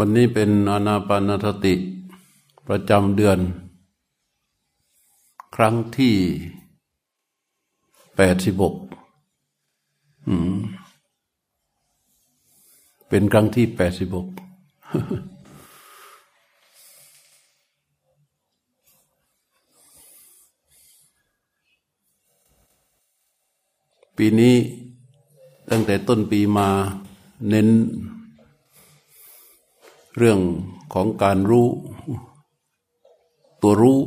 วันนี้เป็นอานาปานสติ ประจำเดือน ครั้งที่แปดสิบกเป็นครั้งที่แปดสิบกปีนี้ตั้งแต่ต้นปีมาเน้น เรื่องของการรู้ ตัวรู้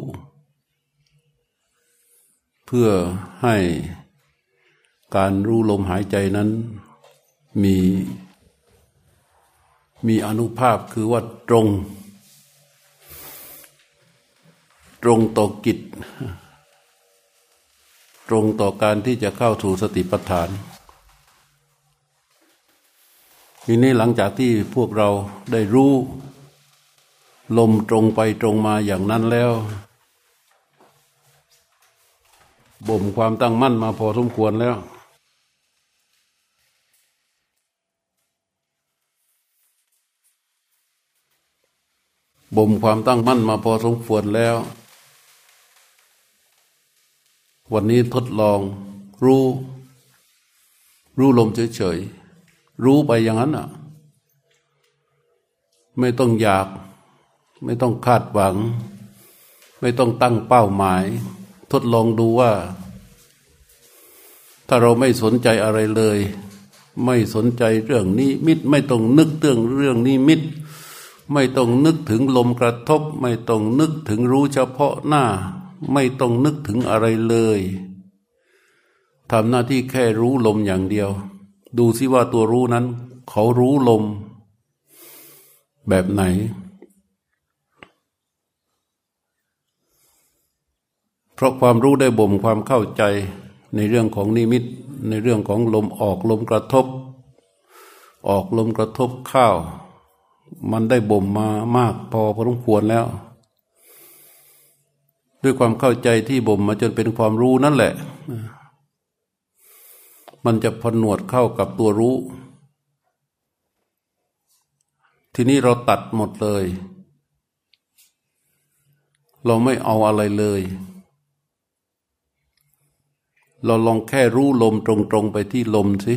เพื่อให้การรู้ลมหายใจนั้นมีมีอนุภาพคือว่าตรง ตรงต่อกิจ ตรงต่อการที่จะเข้าถูสติปัฏฐาน ทีนี้หลังจากที่พวกเราได้รู้ ลมตรงไปตรงมาอย่างนั้นแล้วบ่มความตั้งมั่นมาพอสมควรแล้ว บ่มความตั้งมั่นมาพอสมควรแล้ว วันนี้ทดลองรู้ รู้ลมเฉยๆ รู้ไปอย่างนั้นอะ ไม่ต้องอยาก ไม่ต้องคาดหวัง ไม่ต้องตั้งเป้าหมาย ทดลองดูว่า ถ้าเราไม่สนใจอะไรเลย ไม่สนใจเรื่องนี้มิตไม่ต้องนึกเรื่องเรื่องนี้มิตไม่ต้องนึกถึงลมกระทบ ไม่ต้องนึกถึงรู้เฉพาะหน้า ไม่ต้องนึกถึงอะไรเลยทำหน้าที่แค่รู้ลมอย่างเดียว ดูซิว่าตัวรู้นั้น เขารู้ลม แบบไหน เพราะความรู้ได้บ่มความเข้าใจในเรื่องของนิมิต ในเรื่องของลมออกลมกระทบ ออกลมกระทบข้าว มันได้บ่มมามากพอพอสมควรแล้ว ด้วยความเข้าใจที่บ่มมาจนเป็นความรู้นั่นแหละ มันจะพนวดเข้ากับตัวรู้ ทีนี้เราตัดหมดเลย เราไม่เอาอะไรเลย เราลองแค่รู้ลมตรงๆไปที่ลมสิ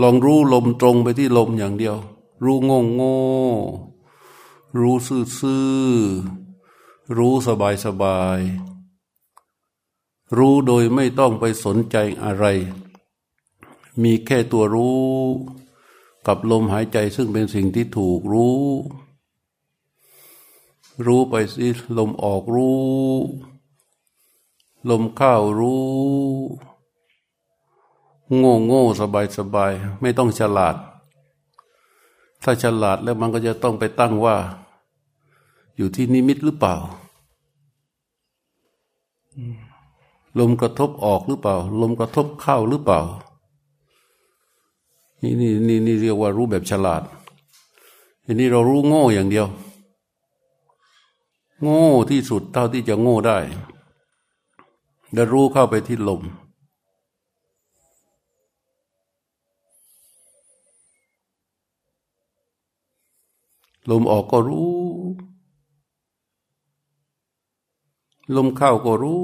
ลองรู้ลมตรงไปที่ลมอย่างเดียว รู้งงโง่ รู้ซื่อๆ รู้สบายสบาย รู้โดยไม่ต้องไปสนใจอะไร มีแค่ตัวรู้กับลมหายใจซึ่งเป็นสิ่งที่ถูกรู้ รู้ไปสิลมออกรู้ ลมเข้ารู้ โง่โง่สบายสบายไม่ต้องฉลาด ถ้าฉลาดแล้วมันก็จะต้องไปตั้งว่า อยู่ที่นิมิตหรือเปล่า ลมกระทบออกหรือเปล่า ลมกระทบเข้าหรือเปล่า นี่นี่นี่นี่เรียกว่ารู้แบบฉลาดอันนี้เรารู้โง่อย่างเดียว โง่ที่สุดเท่าที่จะโง่ได้แล้วรู้เข้าไปที่ลมลมออกก็รู้ ลมเข้าก็รู้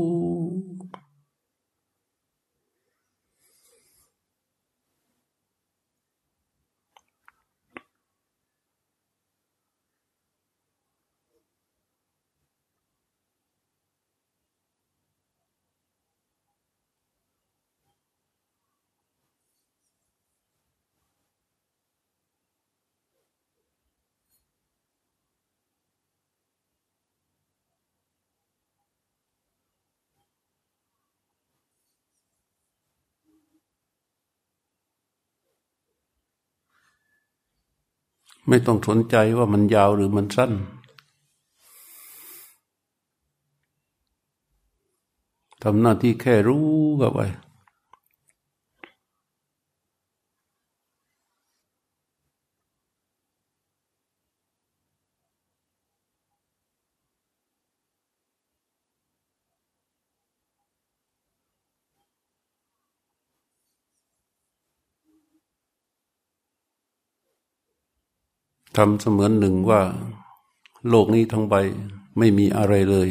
ไม่ต้องสนใจว่ามันยาวหรือมันสั้น ทำหน้าที่แค่รู้กับไป ทำเสมือนหนึ่งว่า โลกนี้ทั้งใบไม่มีอะไรเลย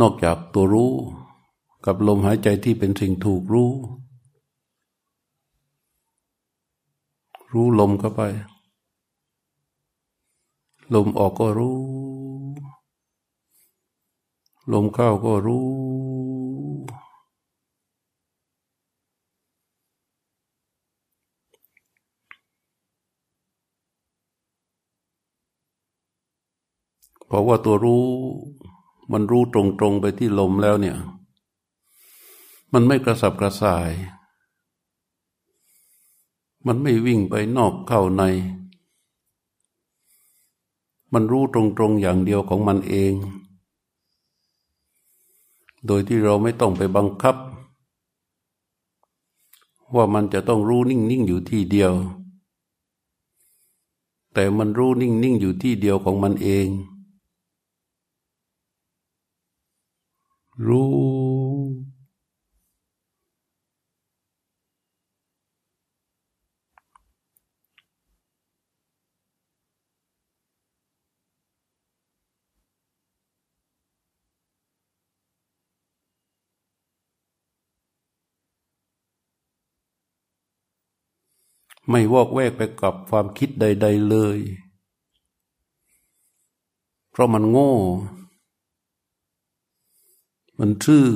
นอกจากตัวรู้กับลมหายใจที่เป็นสิ่งถูกรู้ รู้ลมเข้าไป ลมออกก็รู้ ลมเข้าก็รู้เพ ราะว่าตัวรู้ มันรู้ตรงๆไปที่ลมแล้วเนี่ย มันไม่กระสับกระส่าย มันไม่วิ่งไปนอกเข้าใน มันรู้ตรงๆอย่างเดียวของมันเอง โดยที่เราไม่ต้องไปบังคับ ว่ามันจะต้องรู้นิ่งๆอยู่ที่เดียวแต่มันรู้นิ่ง ๆ อยู่ที่เดียวของมันเอง รู้ ไม่วอกแวกไปกับความคิดใด ๆเลย เพราะมันโง่ มันชื่อ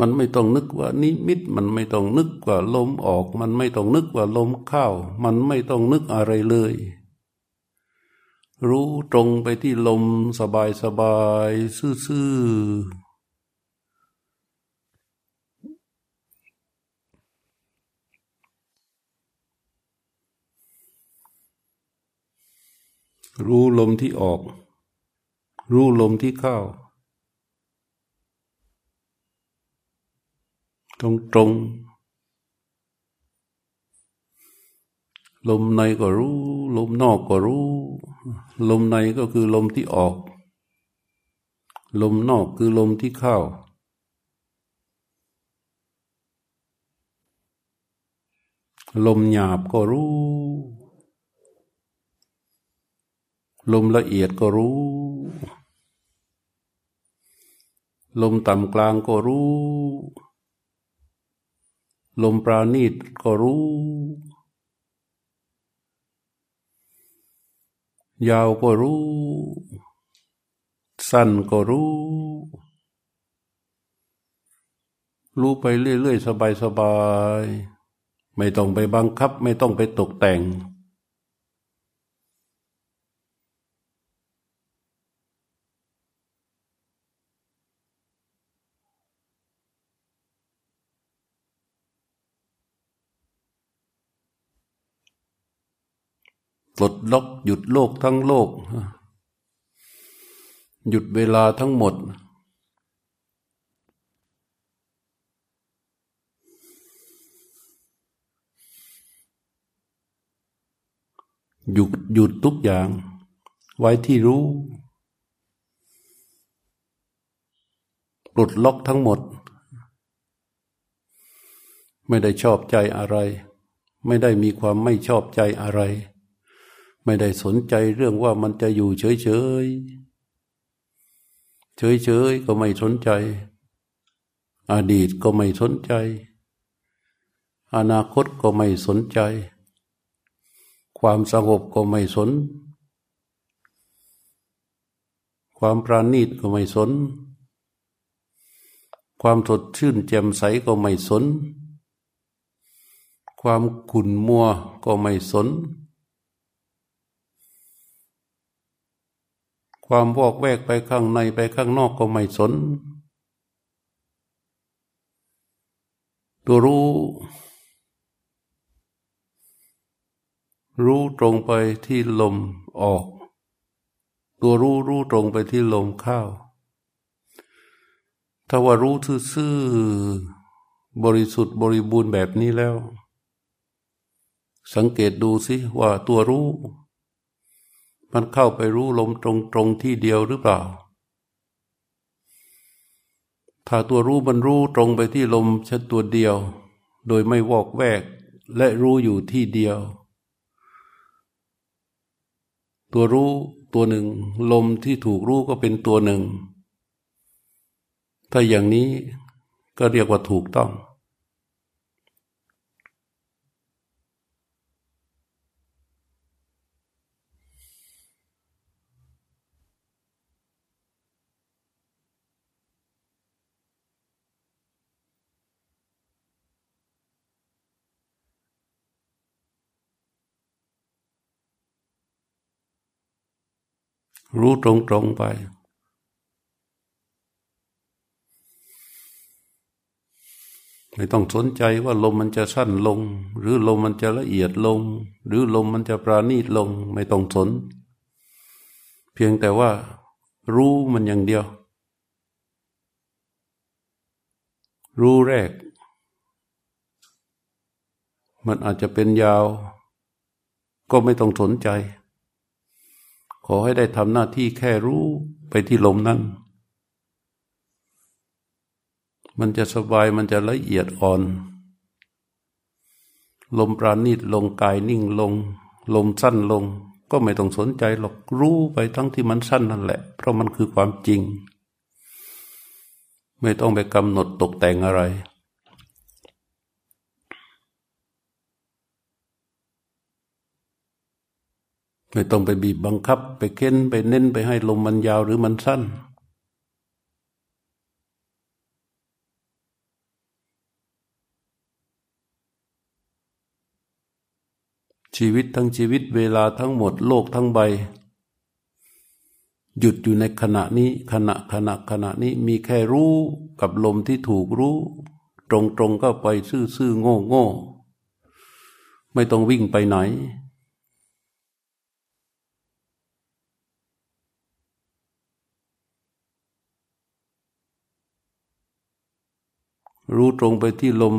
มันไม่ต้องนึกว่านิมิต มันไม่ต้องนึกว่าลมออก มันไม่ต้องนึกว่าลมเข้า มันไม่ต้องนึกอะไรเลย รู้ตรงไปที่ลมสบายสบายซื่อรู้ลมที่ออก รู้ลมที่เข้า ตรงตรงลมในก็รู้ ลมนอกก็รู้ ลมในก็คือลมที่ออก ลมนอกคือลมที่เข้า ลมหยาบก็รู้ ลมละเอียดก็รู้ ลมต่ำกลางก็รู้ ลมปราณีตก็รู้ ยาวก็รู้ สั้นก็รู้ รู้ไปเรื่อยๆ สบายๆ ไม่ต้องไปบังคับ ไม่ต้องไปตกแต่ง ปลดล็อกหยุดโลกทั้งโลก หยุดเวลาทั้งหมด หยุดหยุดทุกอย่าง ไว้ที่รู้ปลดล็อกทั้งหมด ไม่ได้ชอบใจอะไร ไม่ได้มีความไม่ชอบใจอะไร ไม่ได้สนใจเรื่องว่ามันจะอยู่เฉยเฉยเฉยเฉยก็ไม่สนใจ อดีตก็ไม่สนใจ อนาคตก็ไม่สนใจ ความสงบก็ไม่สน ความปราณีตก็ไม่สน ความสดชื่นแจ่มใสก็ไม่สน ความขุ่นมัวก็ไม่สน ความวอกแวกไปข้างในไปข้างนอกก็ไม่สน ตัวรู้ รู้ตรงไปที่ลมออก ตัวรู้รู้ตรงไปที่ลมเข้าถ้าว่ารู้ซื่อบริสุทธิ์บริบูรณ์แบบนี้แล้ว สังเกตดูสิว่าตัวรู้ มันเข้าไปรู้ลมตรงตรงที่เดียวหรือเปล่า ถ้าตัวรู้มันรู้ตรงไปที่ลมชัดตัวเดียว โดยไม่วอกแวกและรู้อยู่ที่เดียว ตัวรู้ตัวหนึ่ง ลมที่ถูกรู้ก็เป็นตัวหนึ่ง ถ้าอย่างนี้ก็เรียกว่าถูกต้อง รู้ตรงๆไป ไม่ต้องสนใจว่าลมมันจะสั้นลง หรือลมมันจะละเอียดลง หรือลมมันจะปราณีตลง ไม่ต้องสน เพียงแต่ว่า รู้มันอย่างเดียว รู้แรก มันอาจจะเป็นยาว ก็ไม่ต้องสนใจ ขอให้ได้ทำหน้าที่แค่รู้ไปที่ลมนั้น มันจะสบายมันจะละเอียดอ่อน ลมปราณีตลงกายนิ่งลง ลมสั้นลง ก็ไม่ต้องสนใจหรอกรู้ไปทั้งที่มันสั้นนั่นแหละ เพราะมันคือความจริง ไม่ต้องไปกำหนดตกแต่งอะไร ไม่ต้องไปบีบบังคับ ไปเค้นไปเน้นไปให้ลมมันยาวหรือมันสั้น ชีวิตทั้งชีวิตเวลาทั้งหมดโลกทั้งใบ หยุดอยู่ในขณะนี้ขณะขณะขณะนี้มีแค่รู้กับลมที่ถูกรู้ ตรงตรงก็ไปซื่อซื่อโง่โง่ไม่ต้องวิ่งไปไหน รู้ตรงไปที่ลม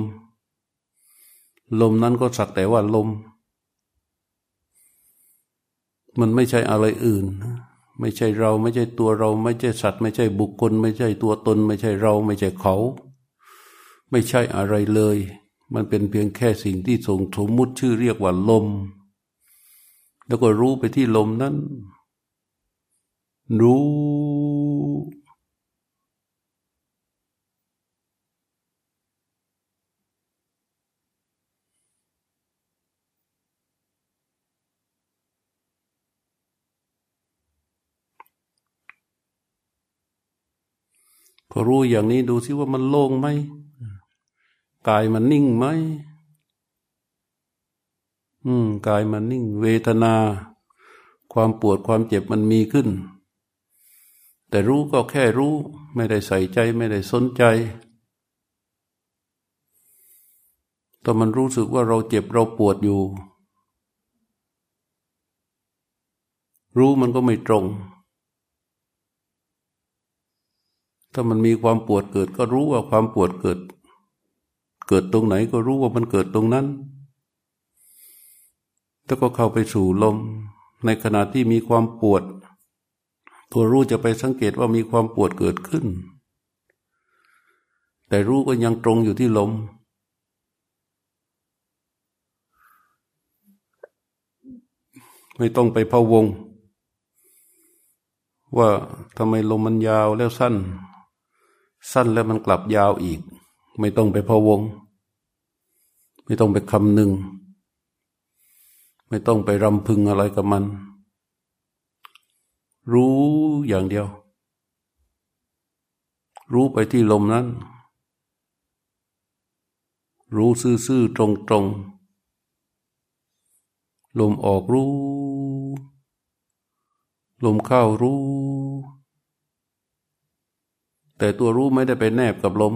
ลมนั้นก็สักแต่ว่าลม มันไม่ใช่อะไรอื่น ไม่ใช่เราไม่ใช่ตัวเรา ไม่ใช่สัตว์ ไม่ใช่บุคคล ไม่ใช่ตัวตน ไม่ใช่เรา ไม่ใช่เขา ไม่ใช่อะไรเลย มันเป็นเพียงแค่สิ่งที่ทรงสมมุติชื่อเรียกว่าลม แล้วก็รู้ไปที่ลมนั้นรู้ พอรู้อย่างนี้ดูซิว่ามันโล่งไหมกายมันนิ่งไหมอืมกายมันนิ่ง เวทนา ความปวดความเจ็บมันมีขึ้น แต่รู้ก็แค่รู้ ไม่ได้ใส่ใจไม่ได้สนใจแต่มันรู้สึกว่าเราเจ็บเราปวดอยู่ รู้มันก็ไม่ตรง ถ้ามันมีความปวดเกิด ก็รู้ว่าความปวดเกิด เกิดตรงไหนก็รู้ว่ามันเกิดตรงนั้นแล้วก็เข้าไปสู่ลม ในขณะที่มีความปวด ตัวรู้จะไปสังเกตว่ามีความปวดเกิดขึ้น แต่รู้ก็ยังตรงอยู่ที่ลม ไม่ต้องไปพะวง ว่าทำไมลมมันยาวแล้วสั้น สั้นแล้วมันกลับยาวอีก ไม่ต้องไปพะวง ไม่ต้องไปคำหนึ่งไม่ต้องไปรำพึงอะไรกับมัน รู้อย่างเดียว รู้ไปที่ลมนั้น รู้ซื่อๆตรงๆ ลมออกรู้ ลมเข้ารู้ แต่ตัวรู้ไม่ได้ไปแนบกับลม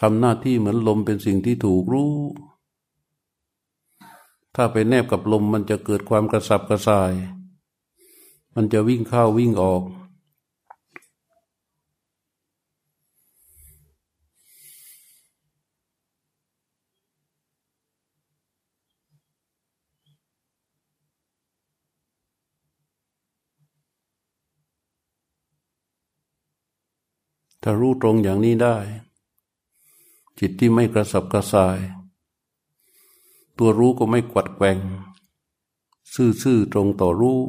ทำหน้าที่เหมือนลมเป็นสิ่งที่ถูกรู้ ถ้าไปแนบกับลมมันจะเกิดความกระสับกระส่าย มันจะวิ่งเข้าวิ่งออก ถ้ารู้ตรงอย่างนี้ได้ จิตที่ไม่กระสับกระส่าย ตัวรู้ก็ไม่กวัดแกงซื่อๆตรงต่อรู้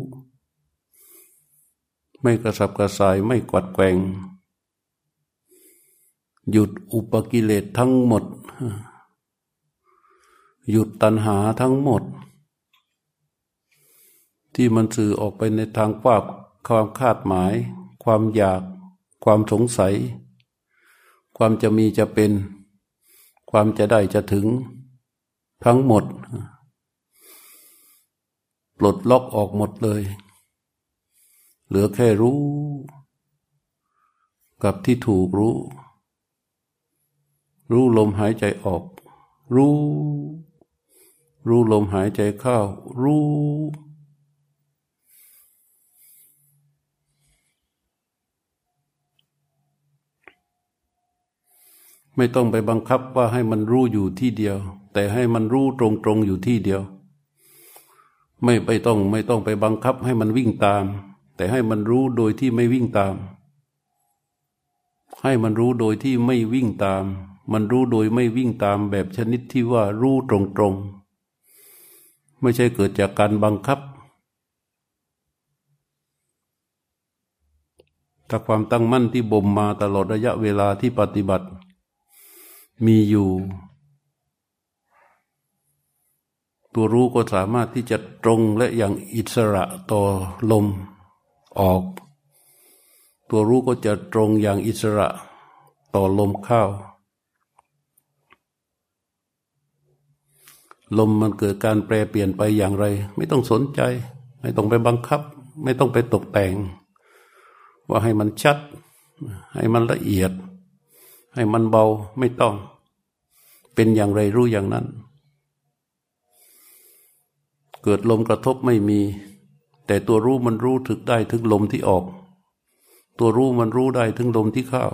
ไม่กระสับกระส่ายไม่กวัดแกงหยุดอุปกิเลสทั้งหมด หยุดตัณหาทั้งหมด ที่มันสื่อออกไปในทางภาพความคาดหมาย ความอยาก ความสงสัย ความจะมีจะเป็น ความจะได้จะถึงทั้งหมด ปลดล็อกออกหมดเลย เหลือแค่รู้ กับที่ถูกรู้ รู้ลมหายใจออก รู้ รู้ลมหายใจเข้า รู้ ไม่ต้องไปบังคับว่าให้มันรู้อยู่ที่เดียว แต่ให้มันรู้ตรงๆอยู่ที่เดียว ไม่ไปต้องไม่ต้องไปบังคับให้มันวิ่งตาม แต่ให้มันรู้โดยที่ไม่วิ่งตาม ให้มันรู้โดยที่ไม่วิ่งตาม มันรู้โดยไม่วิ่งตามแบบชนิดที่ว่ารู้ตรงๆ ไม่ใช่เกิดจากการบังคับถ้าความตั้งมั่นที่บ่มมาตลอดระยะเวลาที่ปฏิบัติ มีอยู่ ตัวรู้ก็สามารถที่จะตรงและอย่างอิสระต่อลมออก ตัวรู้ก็จะตรงอย่างอิสระต่อลมเข้าลมมันเกิดการแปรเปลี่ยนไปอย่างไร ไม่ต้องสนใจ ไม่ต้องไปบังคับ ไม่ต้องไปตกแต่ง ว่าให้มันชัด ให้มันละเอียด ให้มันเบาไม่ต้อง เป็นอย่างไรรู้อย่างนั้น เกิดลมกระทบไม่มี แต่ตัวรู้มันรู้ถึกได้ถึงลมที่ออก ตัวรู้มันรู้ได้ถึงลมที่เข้า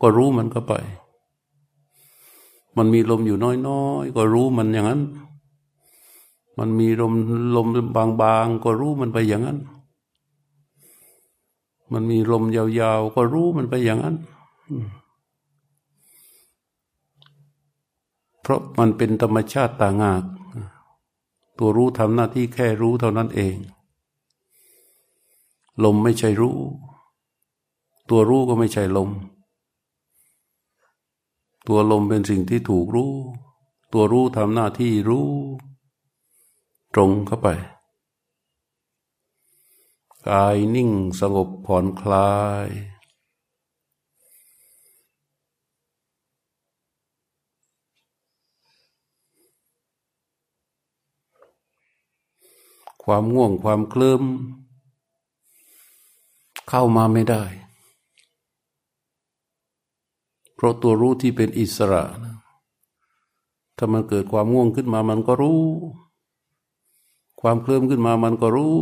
ก็รู้มันก็ไป มันมีลมอยู่น้อยๆ ก็รู้มันอย่างนั้น มันมีลมลมบางๆ ก็รู้มันไปอย่างนั้น มันมีลมยาวๆ ก็รู้มันไปอย่างนั้น ราะมันเป็นธรรมชาติต่างหากตัวรู้ทำหน้าที่แค่รู้เท่านั้นเอง ลมไม่ใช่รู้ ตัวรู้ก็ไม่ใช่ลม ตัวลมเป็นสิ่งที่ถูกรู้ ตัวรู้ทำหน้าที่รู้ ตรงเข้าไป กายนิ่งสงบผ่อนคลาย ความง่วงความเคลิมเข้ามาไม่ได้ เพราะตัวรู้ที่เป็นอิสระนะถ้ามันเกิดความง่วงขึ้นมามันก็รู้ ความเคลิมขึ้นมามันก็รู้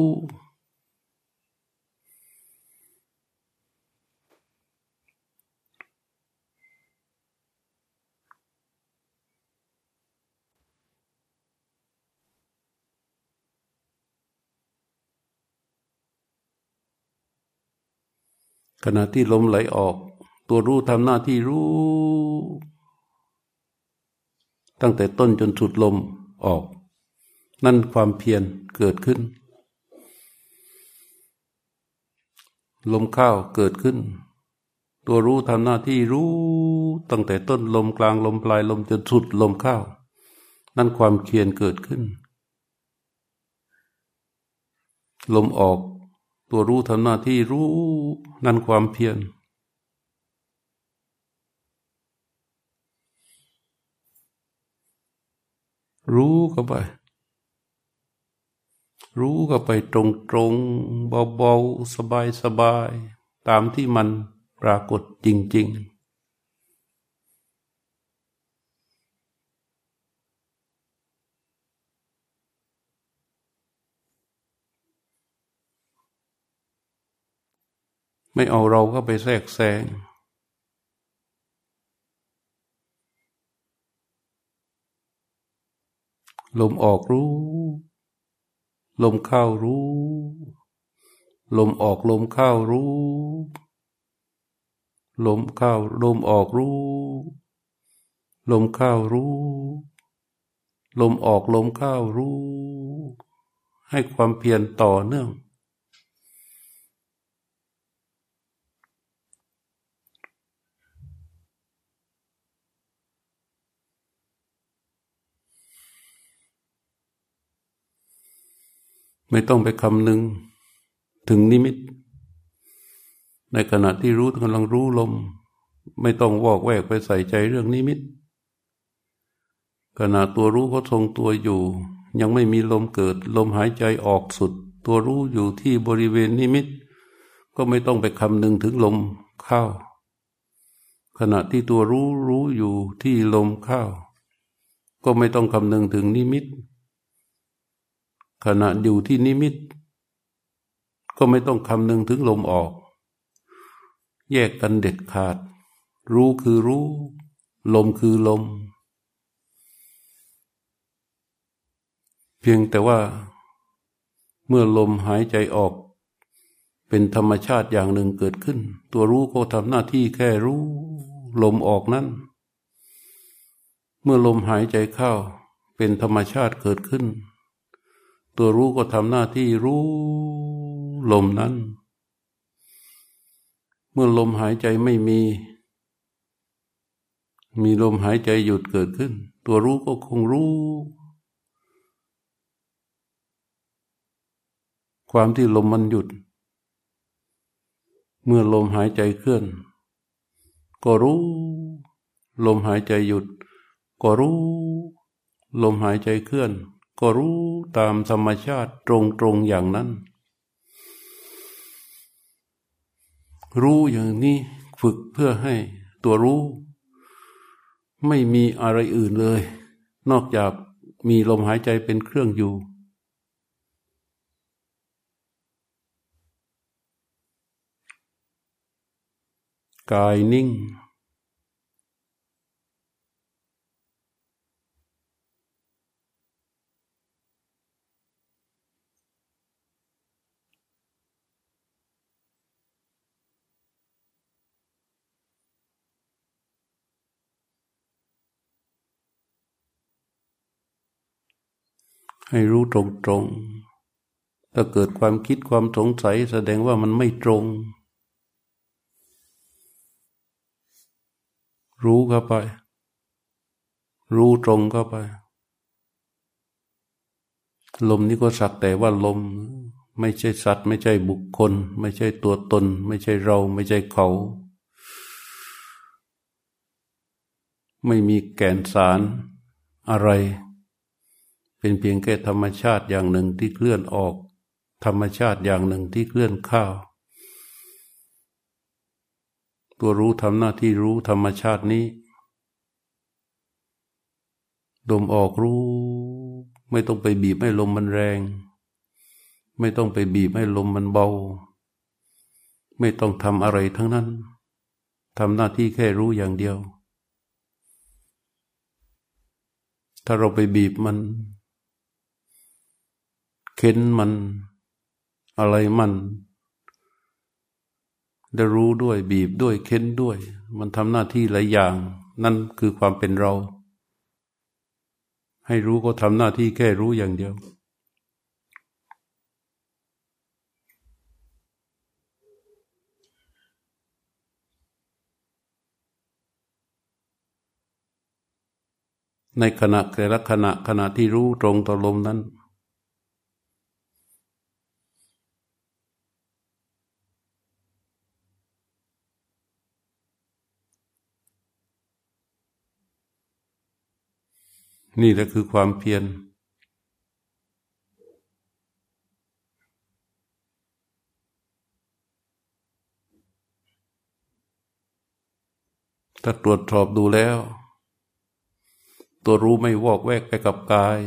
ขณะที่ลมไหลออก ตัวรู้ทำหน้าที่รู้ ตั้งแต่ต้นจนสุดลมออก นั่นความเพียรเกิดขึ้น ลมเข้าเกิดขึ้น ตัวรู้ทำหน้าที่รู้ ตั้งแต่ต้นลมกลางลมปลายลมจนสุดลมเข้า นั่นความเพียรเกิดขึ้น ลมออก ตัวรู้ทำหน้าที่รู้นั่นความเพียรรู้เข้าไป รู้เข้าไปตรงตรงเบาๆ สบายสบาย ตามที่มันปรากฏจริง ๆ ไม่เอาเราก็ไปแทรกแซงลมออกรู้ ลมเข้ารู้ ลมออกลมเข้ารู้ ลมเข้าลมออกรู้ ลมเข้ารู้ลลมออกลมเข้ารู้ ให้ความเพียรต่อเนื่อง ต้องไปคำนึงถึงนิมิต ในขณะที่รู้กำลังรู้ลม ไม่ต้องวอกแวกไปใส่ใจเรื่องนิมิต ขณะตัวรู้เขาทรงตัวอยู่ ยังไม่มีลมเกิด ลมหายใจออกสุด ตัวรู้อยู่ที่บริเวณนิมิต ก็ไม่ต้องไปคำนึงถึงลมเข้า ขณะที่ตัวรู้รู้อยู่ที่ลมเข้าก็ไม่ต้องคำนึงถึงนิมิต ขณะอยู่ที่นิมิต ก็ไม่ต้องคำนึงถึงลมออก แยกกันเด็ดขาด รู้คือรู้ ลมคือลม เพียงแต่ว่า เมื่อลมหายใจออก เป็นธรรมชาติอย่างหนึ่งเกิดขึ้น ตัวรู้ก็ทำหน้าที่แค่รู้ ลมออกนั้น เมื่อลมหายใจเข้าเป็นธรรมชาติเกิดขึ้น ตัวรู้ก็ทำหน้าที่รู้ลมนั้น เมื่อลมหายใจไม่มี มีลมหายใจหยุดเกิดขึ้น ตัวรู้ก็คงรู้ ความที่ลมมันหยุด เมื่อลมหายใจเคลื่อน ก็รู้ ลมหายใจหยุด ก็รู้ ลมหายใจเคลื่อน ก็รู้ตามธรรมชาติตรงๆอย่างนั้น รู้อย่างนี้ฝึกเพื่อให้ตัวรู้ ไม่มีอะไรอื่นเลย นอกจากมีลมหายใจเป็นเครื่องอยู่ กายนิ่ง ให้รู้ตรงๆ ถ้าเกิดความคิดความสงสัยแสดงว่ามันไม่ตรง รู้เข้าไป รู้ตรงเข้าไป ลมนี้ก็สักแต่ว่าลม ไม่ใช่สัตว์ ไม่ใช่บุคคล ไม่ใช่ตัวตน ไม่ใช่เรา ไม่ใช่เขา ไม่มีแก่นสารอะไร เป็นเพียงแค่ธรรมชาติอย่างหนึ่งที่เคลื่อนออก ธรรมชาติอย่างหนึ่งที่เคลื่อนเข้าตัวรู้ทำหน้าที่รู้ธรรมชาตินี้ ดมออกรู้ ไม่ต้องไปบีบให้ลมมันแรง ไม่ต้องไปบีบให้ลมมันเบา ไม่ต้องทำอะไรทั้งนั้นทำหน้าที่แค่รู้อย่างเดียว ถ้าเราไปบีบมัน เข็นมัน อะไรมัน ได้รู้ด้วยบีบด้วยเค้นด้วย มันทำหน้าที่หลายอย่าง นั่นคือความเป็นเรา ให้รู้ก็ทำหน้าที่แค่รู้อย่างเดียวในขณะแต่ละขณะขณะที่รู้ตรงต่อลมนั้น นี่แหละคือความเพียรถ้าตรวจสอบดูแล้ว ตัวรู้ไม่วอกแวกไปกับกาย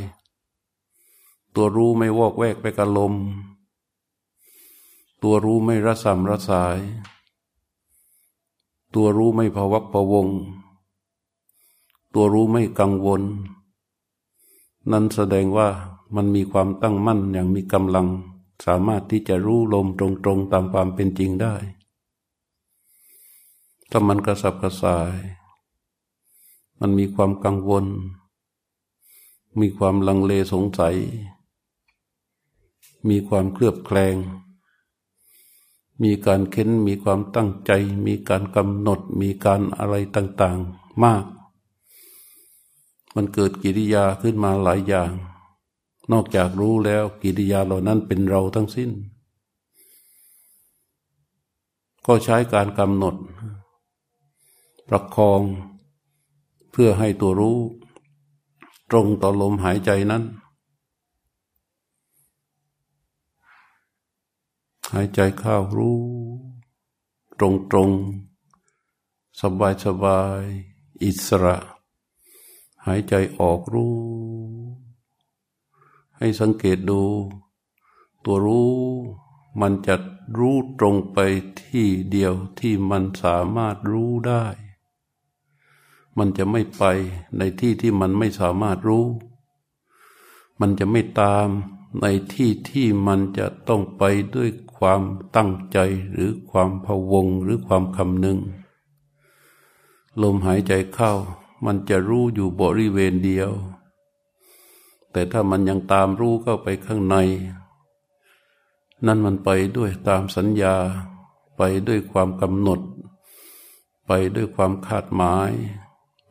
ตัวรู้ไม่วอกแวกไปกับลม ตัวรู้ไม่ระสำระสาย ตัวรู้ไม่ภวักพวง ตัวรู้ไม่กังวล นั้นแสดงว่ามันมีความตั้งมั่นอย่างมีกำลัง สามารถที่จะรู้ลมตรงๆตามความเป็นจริงได้ ถ้ามันกระสับกระส่าย มันมีความกังวล มีความลังเลสงสัย มีความเคลือบแคลง มีการเค้น มีความตั้งใจ มีการกำหนด มีการอะไรต่าง ๆ มาก มันเกิดกิริยาขึ้นมาหลายอย่าง นอกจากรู้แล้วกิริยาเหล่านั้นเป็นเราทั้งสิ้น ก็ใช้การกำหนด ประคองเพื่อให้ตัวรู้ ตรงต่อลมหายใจนั้น หายใจเข้ารู้ ตรงตรงสบายสบายอิสระ หายใจออกรู้ ให้สังเกตดู ตัวรู้มันจะรู้ตรงไปที่เดียวที่มันสามารถรู้ได้ มันจะไม่ไปในที่ที่มันไม่สามารถรู้ มันจะไม่ตามในที่ที่มันจะต้องไปด้วยความตั้งใจหรือความพะวงหรือความคำนึง ลมหายใจเข้า มันจะรู้อยู่บริเวณเดียว แต่ถ้ามันยังตามรู้เข้าไปข้างใน นั่นมันไปด้วยตามสัญญา ไปด้วยความกำหนด ไปด้วยความคาดหมาย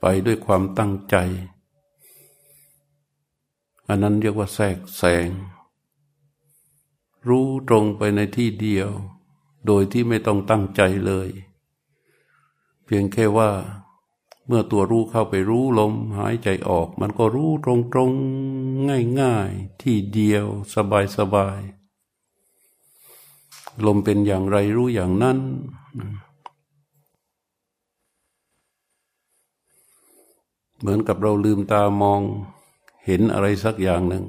ไปด้วยความตั้งใจ อันนั้นเรียกว่าแทรกแสง รู้ตรงไปในที่เดียว โดยที่ไม่ต้องตั้งใจเลย เพียงแค่ว่า เมื่อตัวรู้เข้าไปรู้ลมหายใจออก มันก็รู้ตรงตรงง่ายง่ายที่เดียวสบายสบายลมเป็นอย่างไรรู้อย่างนั้น เหมือนกับเราลืมตามอง เห็นอะไรสักอย่างหนึ่ง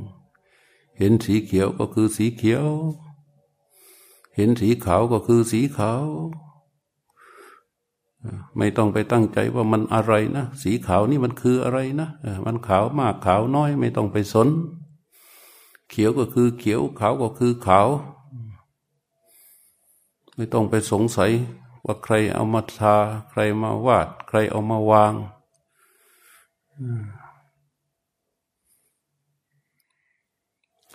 เห็นสีเขียวก็คือสีเขียว เห็นสีขาวก็คือสีขาว ไม่ต้องไปตั้งใจว่ามันอะไรนะสีขาวนี่มันคืออะไรนะมันขาวมากขาวน้อย ไม่ต้องไปสน เขียวก็คือเขียวขาวก็คือขาว ไม่ต้องไปสงสัยว่าใครเอามาทา ใครมาวาด ใครเอามาวาง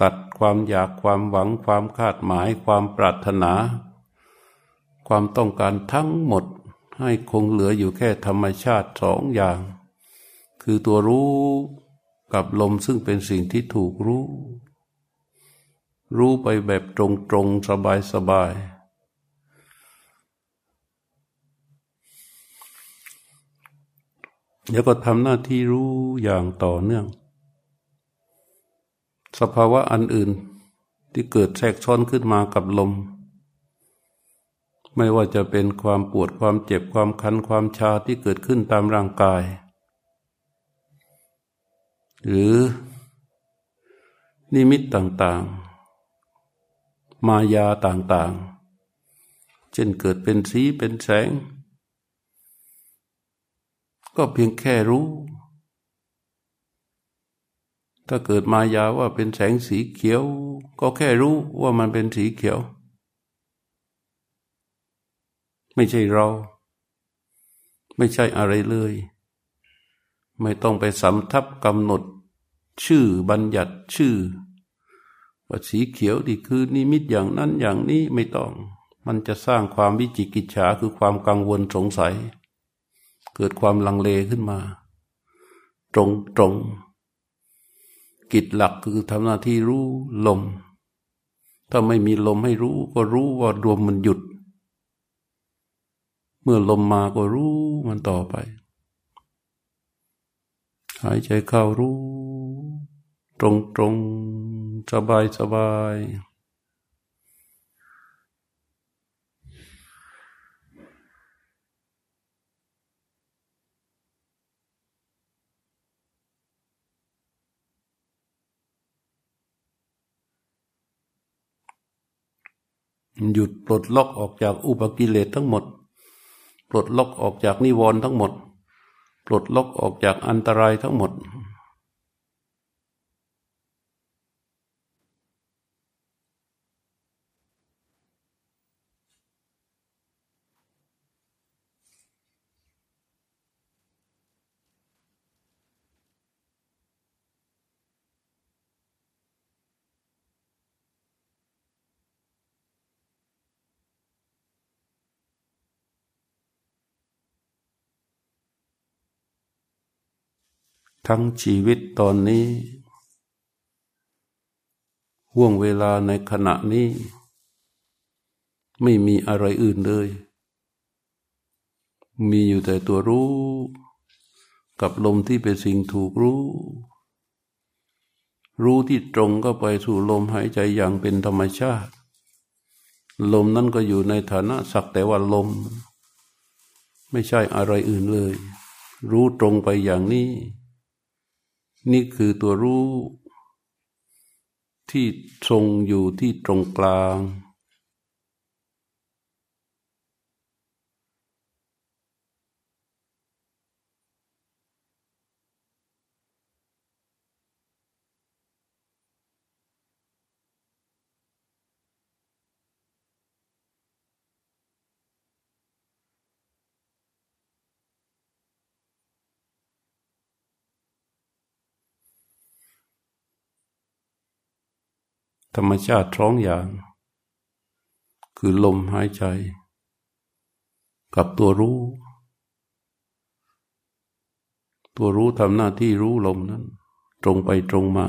ตัดความอยากความหวังความคาดหมาย ความปรารถนา ความต้องการทั้งหมด ให้คงเหลืออยู่แค่ธรรมชาติสองอย่าง คือตัวรู้กับลมซึ่งเป็นสิ่งที่ถูกรู้ รู้ไปแบบตรงๆ สบายๆแล้วก็ทำหน้าที่รู้อย่างต่อเนื่อง สภาวะอันอื่นที่เกิดแทรกซ้อนขึ้นมากับลม ไม่ว่าจะเป็นความปวดความเจ็บความคันความชาที่เกิดขึ้นตามร่างกาย หรือนิมิตต่างๆ มายาต่างๆ เช่นเกิดเป็นสีเป็นแสง ก็เพียงแค่รู้ ถ้าเกิดมายาว่าเป็นแสงสีเขียว ก็แค่รู้ว่ามันเป็นสีเขียว ไม่ใช่เรา ไม่ใช่อะไรเลย ไม่ต้องไปสำทับกำหนด ชื่อบัญญัติชื่อว่าสีเขียวดีคือนิมิตอย่างนั้นอย่างนี้ไม่ต้อง มันจะสร้างความวิจิกิจฉาคือความกังวลสงสัย เกิดความลังเลขึ้นมา ตรงตรงกิจหลักคือทำหน้าที่รู้ลม ถ้าไม่มีลมให้รู้ก็รู้ว่ารวมมันหยุด เมื่อลมมาก็รู้มันต่อไป หายใจเข้ารู้ ตรงตรงสบายสบายหยุดปลดล็อกออกจากอุปกิเลสทั้งหมด ปลดล็อกออกจากนิวรณ์ทั้งหมด ปลดล็อกออกจากอันตรายทั้งหมด ทั้งชีวิตตอนนี้ห่วงเวลาในขณะนี้ ไม่มีอะไรอื่นเลย มีอยู่แต่ตัวรู้ กับลมที่เป็นสิ่งถูกรู้ รู้ที่ตรงก็ไปสู่ลมหายใจอย่างเป็นธรรมชาติ ลมนั้นก็อยู่ในฐานะสักแต่ว่าลม ไม่ใช่อะไรอื่นเลย รู้ตรงไปอย่างนี้ นี่คือตัวรู้ที่ทรงอยู่ที่ตรงกลาง ธรรมชาติท้องอย่าง คือลมหายใจ กับตัวรู้ ตัวรู้ทำหน้าที่รู้ลมนั้น ตรงไปตรงมา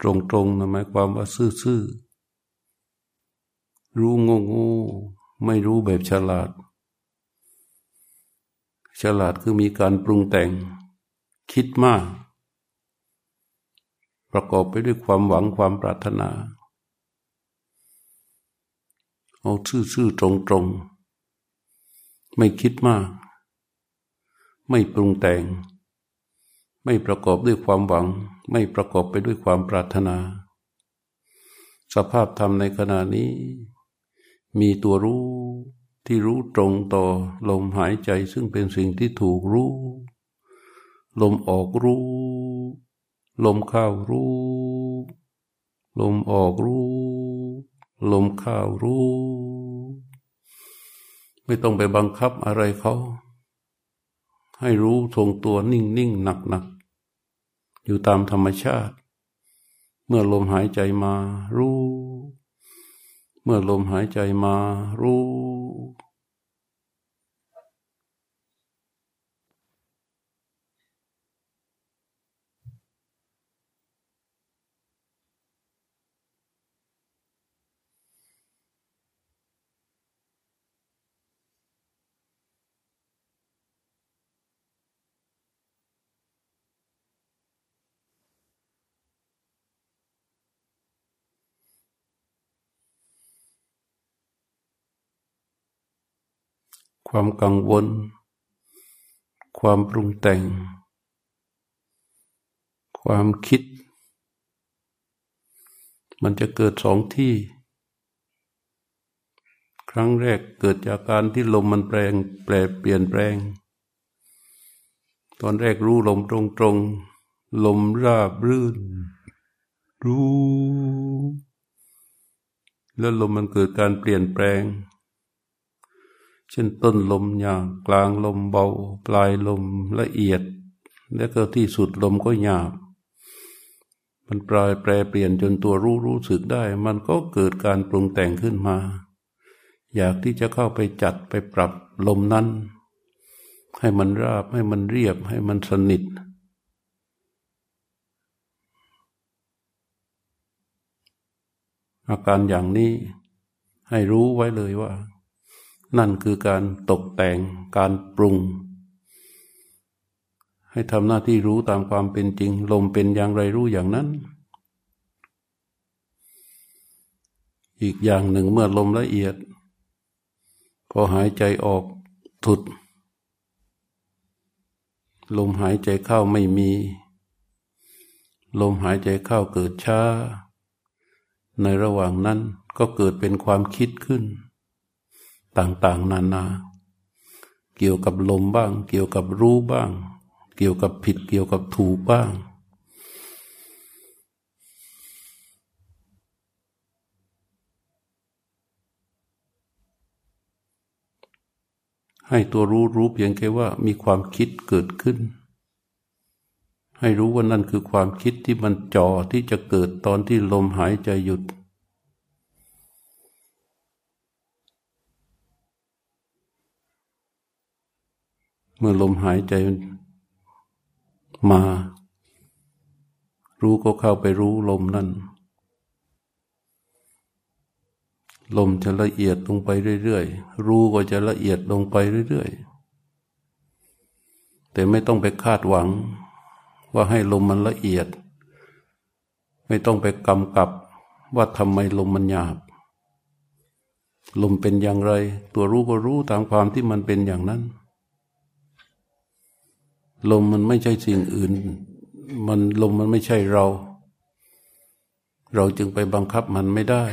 ตรงๆนะหมายความว่าซื่อๆ รู้งงไม่รู้แบบฉลาด ฉลาดคือมีการปรุงแต่ง คิดมาก ประกอบไปด้วยความหวังความปรารถนา เอาซื่อๆตรงๆ ไม่คิดมาก ไม่ปรุงแต่ง ไม่ประกอบด้วยความหวัง ไม่ประกอบไปด้วยความปรารถนา สภาพธรรมในขณะนี้ มีตัวรู้ที่รู้ตรงต่อลมหายใจซึ่งเป็นสิ่งที่ถูกรู้ ลมออกรู้ ลมเข้ารู้ ลมออกรู้ ลมเข้ารู้ ไม่ต้องไปบังคับอะไรเขา ให้รู้ทรงตัวนิ่งนิ่งหนักหนักอยู่ตามธรรมชาติ เมื่อลมหายใจมารู้ เมื่อลมหายใจมารู้ ความกังวล ความปรุงแต่ง ความคิด มันจะเกิดสองที่ ครั้งแรกเกิดจากการที่ลมมันแปลงแปลเปลี่ยนแปลง ตอนแรกรู้ลมตรงตรงลมราบรื่น รู้ แล้วลมมันเกิดการเปลี่ยนแปลง เช่นต้นลมหยาบกลางลมเบา ปลายลมละเอียด แล้วก็ที่สุดลมก็หยาบ มันปลายแปรเปลี่ยนจนตัวรู้รู้สึกได้ มันก็เกิดการปรุงแต่งขึ้นมา อยากที่จะเข้าไปจัดไปปรับลมนั้น ให้มันราบให้มันเรียบให้มันสนิทอาการอย่างนี้ให้รู้ไว้เลยว่า นั่นคือการตกแต่งการปรุง ให้ทำหน้าที่รู้ตามความเป็นจริง ลมเป็นอย่างไรรู้อย่างนั้น อีกอย่างหนึ่งเมื่อลมละเอียด พอหายใจออกถุด ลมหายใจเข้าไม่มี ลมหายใจเข้าเกิดช้า ในระหว่างนั้นก็เกิดเป็นความคิดขึ้น ต่างๆ นานา เกี่ยวกับลมบ้าง เกี่ยวกับรู้บ้าง เกี่ยวกับผิด เกี่ยวกับถูกบ้าง ให้ตัวรู้รู้เพียงแค่ว่ามีความคิดเกิดขึ้น ให้รู้ว่านั่นคือความคิดที่มันจ่อที่จะเกิดตอนที่ลมหายใจหยุด เมื่อลมหายใจมา รู้ก็เข้าไปรู้ลมนั่น ลมจะละเอียดลงไปเรื่อยๆ รู้ก็จะละเอียดลงไปเรื่อยๆ แต่ไม่ต้องไปคาดหวัง ว่าให้ลมมันละเอียด ไม่ต้องไปกำกับว่าทำไมลมมันหยาบ ลมเป็นอย่างไร ตัวรู้ก็รู้ตามความที่มันเป็นอย่างนั้น ลมมันไม่ใช่สิ่งอื่น มันลมมันไม่ใช่เรา เราจึงไปบังคับมันไม่ได้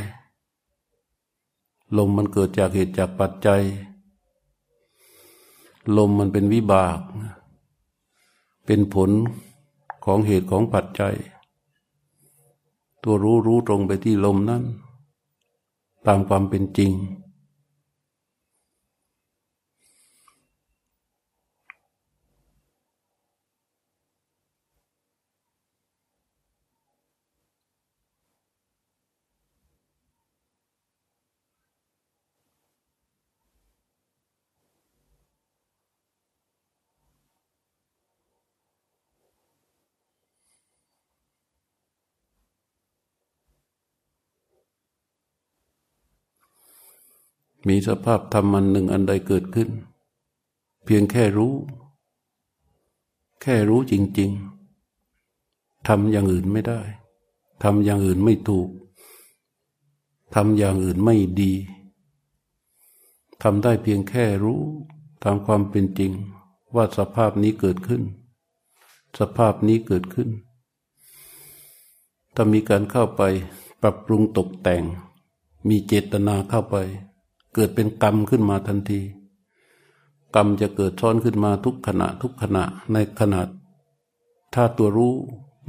ลมมันเกิดจากเหตุจากปัจจัย ลมมันเป็นวิบาก เป็นผลของเหตุของปัจจัย ตัวรู้รู้ตรงไปที่ลมนั้น ตามความเป็นจริง มีสภาพธรรมอันหนึ่งอันใดเกิดขึ้น เพียงแค่รู้ แค่รู้จริง ๆทำอย่างอื่นไม่ได้ทำอย่างอื่นไม่ถูกทำอย่างอื่นไม่ดีทำได้เพียงแค่รู้ตามความเป็นจริง ว่าสภาพนี้เกิดขึ้น สภาพนี้เกิดขึ้น ถ้ามีการเข้าไปปรับปรุงตกแต่ง มีเจตนาเข้าไป เกิดเป็นกรรมขึ้นมาทันที กรรมจะเกิดซ้อนขึ้นมาทุกขณะทุกขณะในขณะถ้าตัวรู้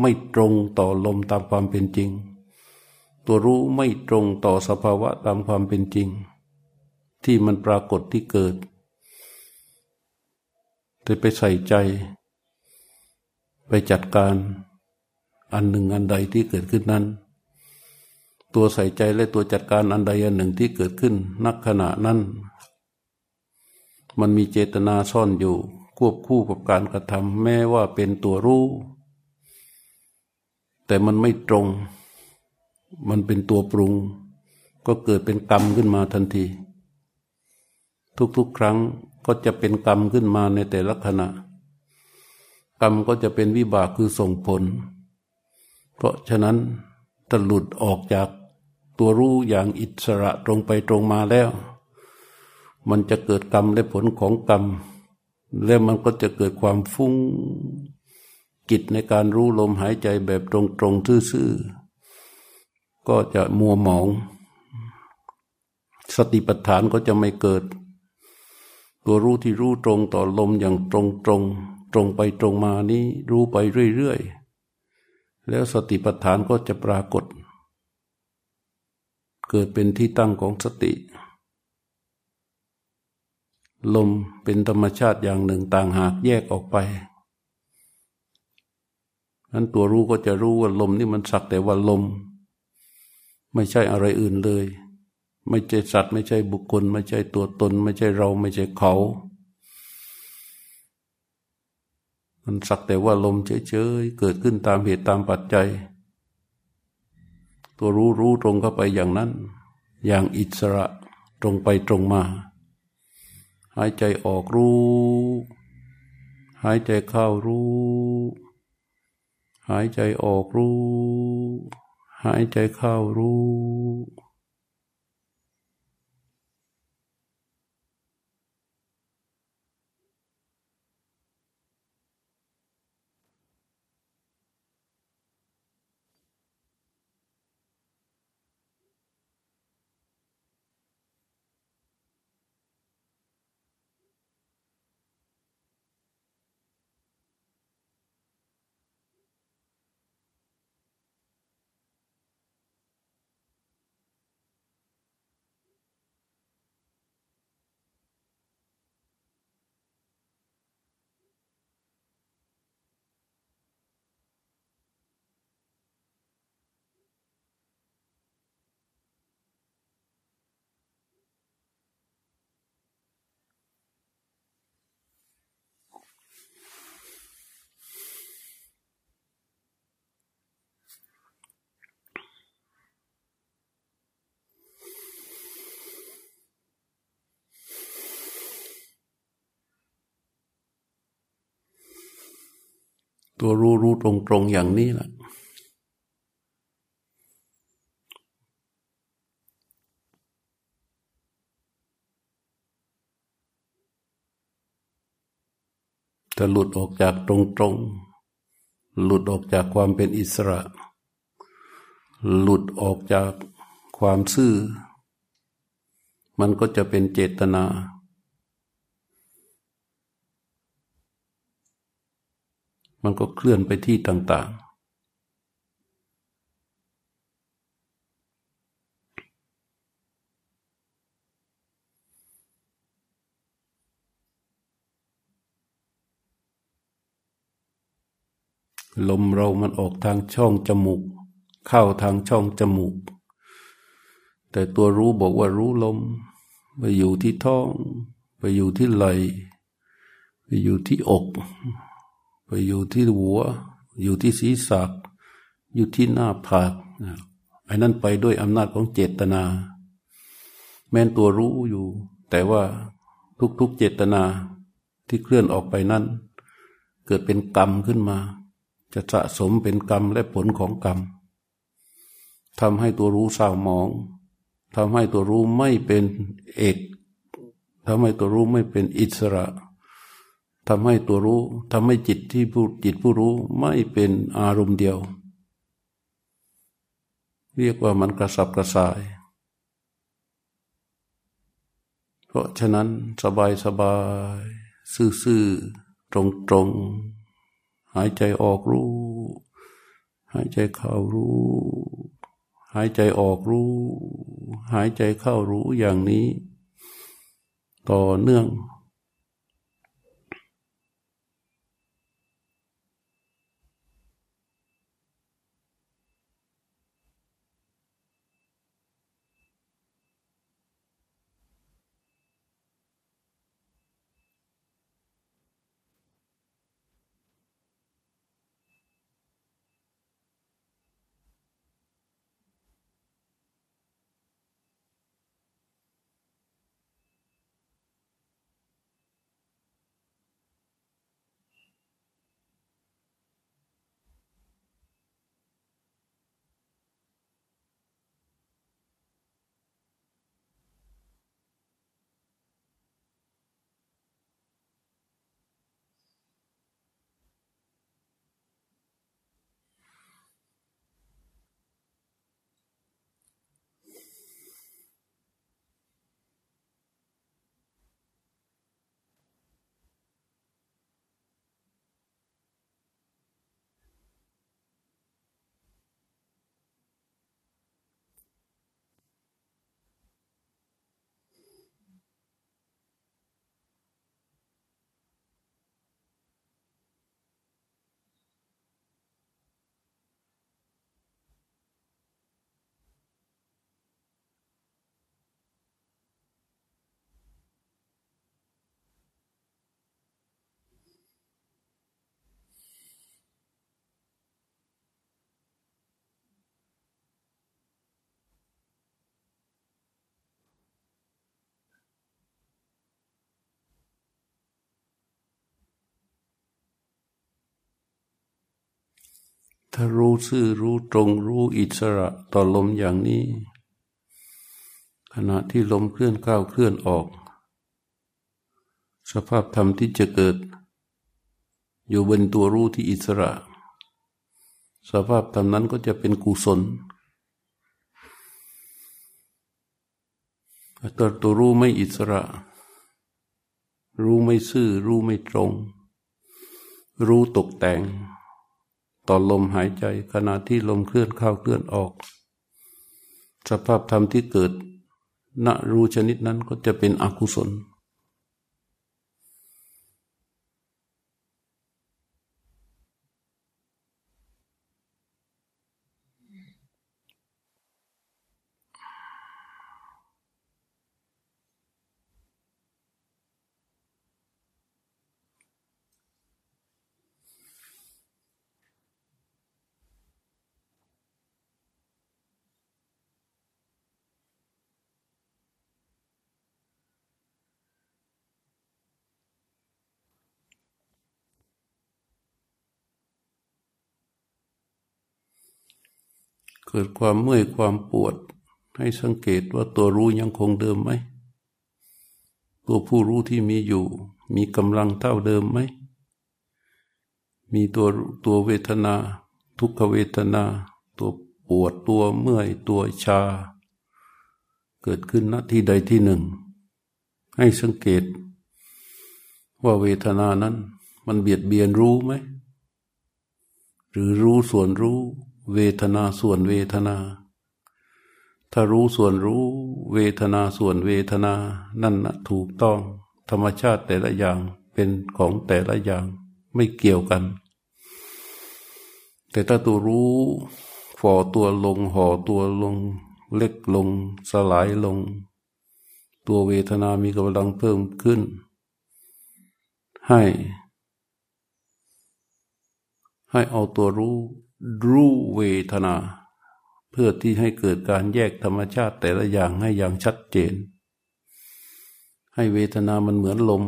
ไม่ตรงต่อลมตามความเป็นจริง ตัวรู้ไม่ตรงต่อสภาวะตามความเป็นจริง ที่มันปรากฏที่เกิดจะไปใส่ใจ ไปจัดการอันหนึ่งอันใดที่เกิดขึ้นนั้น ตัวใส่ใจและตัวจัดการอันใดอันหนึ่งที่เกิดขึ้นนักขณะนั้น มันมีเจตนาซ่อนอยู่ ควบคู่กับการกระทำแม้ว่าเป็นตัวรู้ แต่มันไม่ตรง มันเป็นตัวปรุง ก็เกิดเป็นกรรมขึ้นมาทันที ทุกๆครั้งก็จะเป็นกรรมขึ้นมาในแต่ละขณะ กรรมก็จะเป็นวิบากคือส่งผล เพราะฉะนั้นถ้าหลุดออกจาก ตัวรู้อย่างอิสระตรงไปตรงมาแล้ว มันจะเกิดกรรมและผลของกรรม แล้วมันก็จะเกิดความฟุ้งกิจในการรู้ลมหายใจแบบตรงๆซื่อๆก็จะมัวหมอง สติปัฏฐานก็จะไม่เกิด ตัวรู้ที่รู้ตรงต่อลมอย่างตรงตรงตรงไปตรงมานี้รู้ไปเรื่อยๆ แล้วสติปัฏฐานก็จะปรากฏ เกิดเป็นที่ตั้งของสติ ลมเป็นธรรมชาติอย่างหนึ่งต่างหากแยกออกไปนั้นตัวรู้ก็จะรู้ว่าลมนี่มันสักแต่ว่าลม ไม่ใช่อะไรอื่นเลย ไม่ใช่สัตว์ ไม่ใช่บุคคล ไม่ใช่ตัวตน ไม่ใช่เราไม่ใช่เขา มันสักแต่ว่าลมเฉยๆเกิดขึ้นตามเหตุตามปัจจัย ตัวรู้รู้ตรงเข้าไปอย่างนั้น อย่างอิสระตรงไปตรงมา หายใจออกรู้ หายใจเข้ารู้ หายใจออกรู้ หายใจเข้ารู้ ตัวรู้รู้ตรงตรงอย่างนี้แหละจะหลุดออกจากตรงตรงหลุดออกจากความเป็นอิสระ หลุดออกจากความซื่อ มันก็จะเป็นเจตนา มันก็เคลื่อนไปที่ต่างๆลมเรามันออกทางช่องจมูก เข้าทางช่องจมูก แต่ตัวรู้บอกว่ารู้ลม ไปอยู่ที่ท้อง ไปอยู่ที่ไหล ไปอยู่ที่อก ไปอยู่ที่หัว อยู่ที่ศีรษะอยู่ที่หน้าผากไอ้นั่นไปด้วยอำนาจของเจตนา แม้นตัวรู้อยู่ แต่ว่าทุกๆเจตนาที่เคลื่อนออกไปนั้น เกิดเป็นกรรมขึ้นมา จะสะสมเป็นกรรมและผลของกรรมทำให้ตัวรู้เศร้าหมองทำให้ตัวรู้ไม่เป็นเอกทำให้ตัวรู้ไม่เป็นอิสระ ทำให้ตัวรู้ทำให้จิตที่ผู้จิตผู้รู้ไม่เป็นอารมณ์เดียว เรียกว่ามันกระสับกระส่าย เพราะฉะนั้นสบายสบายซื่อๆตรงๆหายใจออกรู้ หายใจเข้ารู้ หายใจออกรู้ หายใจเข้ารู้อย่างนี้ ต่อเนื่อง ถ้ารู้ซื่อรู้ตรงรู้อิสระต่อลมอย่างนี้ ขณะที่ลมเคลื่อนเข้าเคลื่อนออก สภาพธรรมที่จะเกิด อยู่บนตัวรู้ที่อิสระ สภาพธรรมนั้นก็จะเป็นกุศลตัวตัวรู้ไม่อิสระ รู้ไม่ซื่อ รู้ไม่ตรง รู้ตกแต่ง ต่อลมหายใจขณะที่ลมเคลื่อนเข้าเคลื่อนออก สภาพธรรมที่เกิดณรู้ชนิดนั้นก็จะเป็นอกุศล กิดความเมื่อยความปวด ให้สังเกตว่าตัวรู้ยังคงเดิมไหม ตัวผู้รู้ที่มีอยู่ มีกำลังเท่าเดิมไหม มีตัวตัวเวทนา ทุกขเวทนา ตัวปวดตัวเมื่อยตัวชา เกิดขึ้นณที่ใดที่หนึ่ง ให้สังเกต ว่าเวทนานั้น มันเบียดเบียนรู้ไหม หรือรู้ส่วนรู้ เวทนาส่วนเวทนา ถ้ารู้ส่วนรู้เวทนาส่วนเวทนา นั่นนะถูกต้อง ธรรมชาติแต่ละอย่างเป็นของแต่ละอย่างไม่เกี่ยวกัน แต่ถ้าตัวรู้ฝ่อตัวลงห่อตัวลง เล็กลง สลายลง ตัวเวทนามีกำลังเพิ่มขึ้น ให้ ให้เอาตัวรู้ รู้เวทนา เพื่อที่ให้เกิดการแยกธรรมชาติแต่ละอย่างให้อย่างชัดเจน ให้เวทนามันเหมือนลม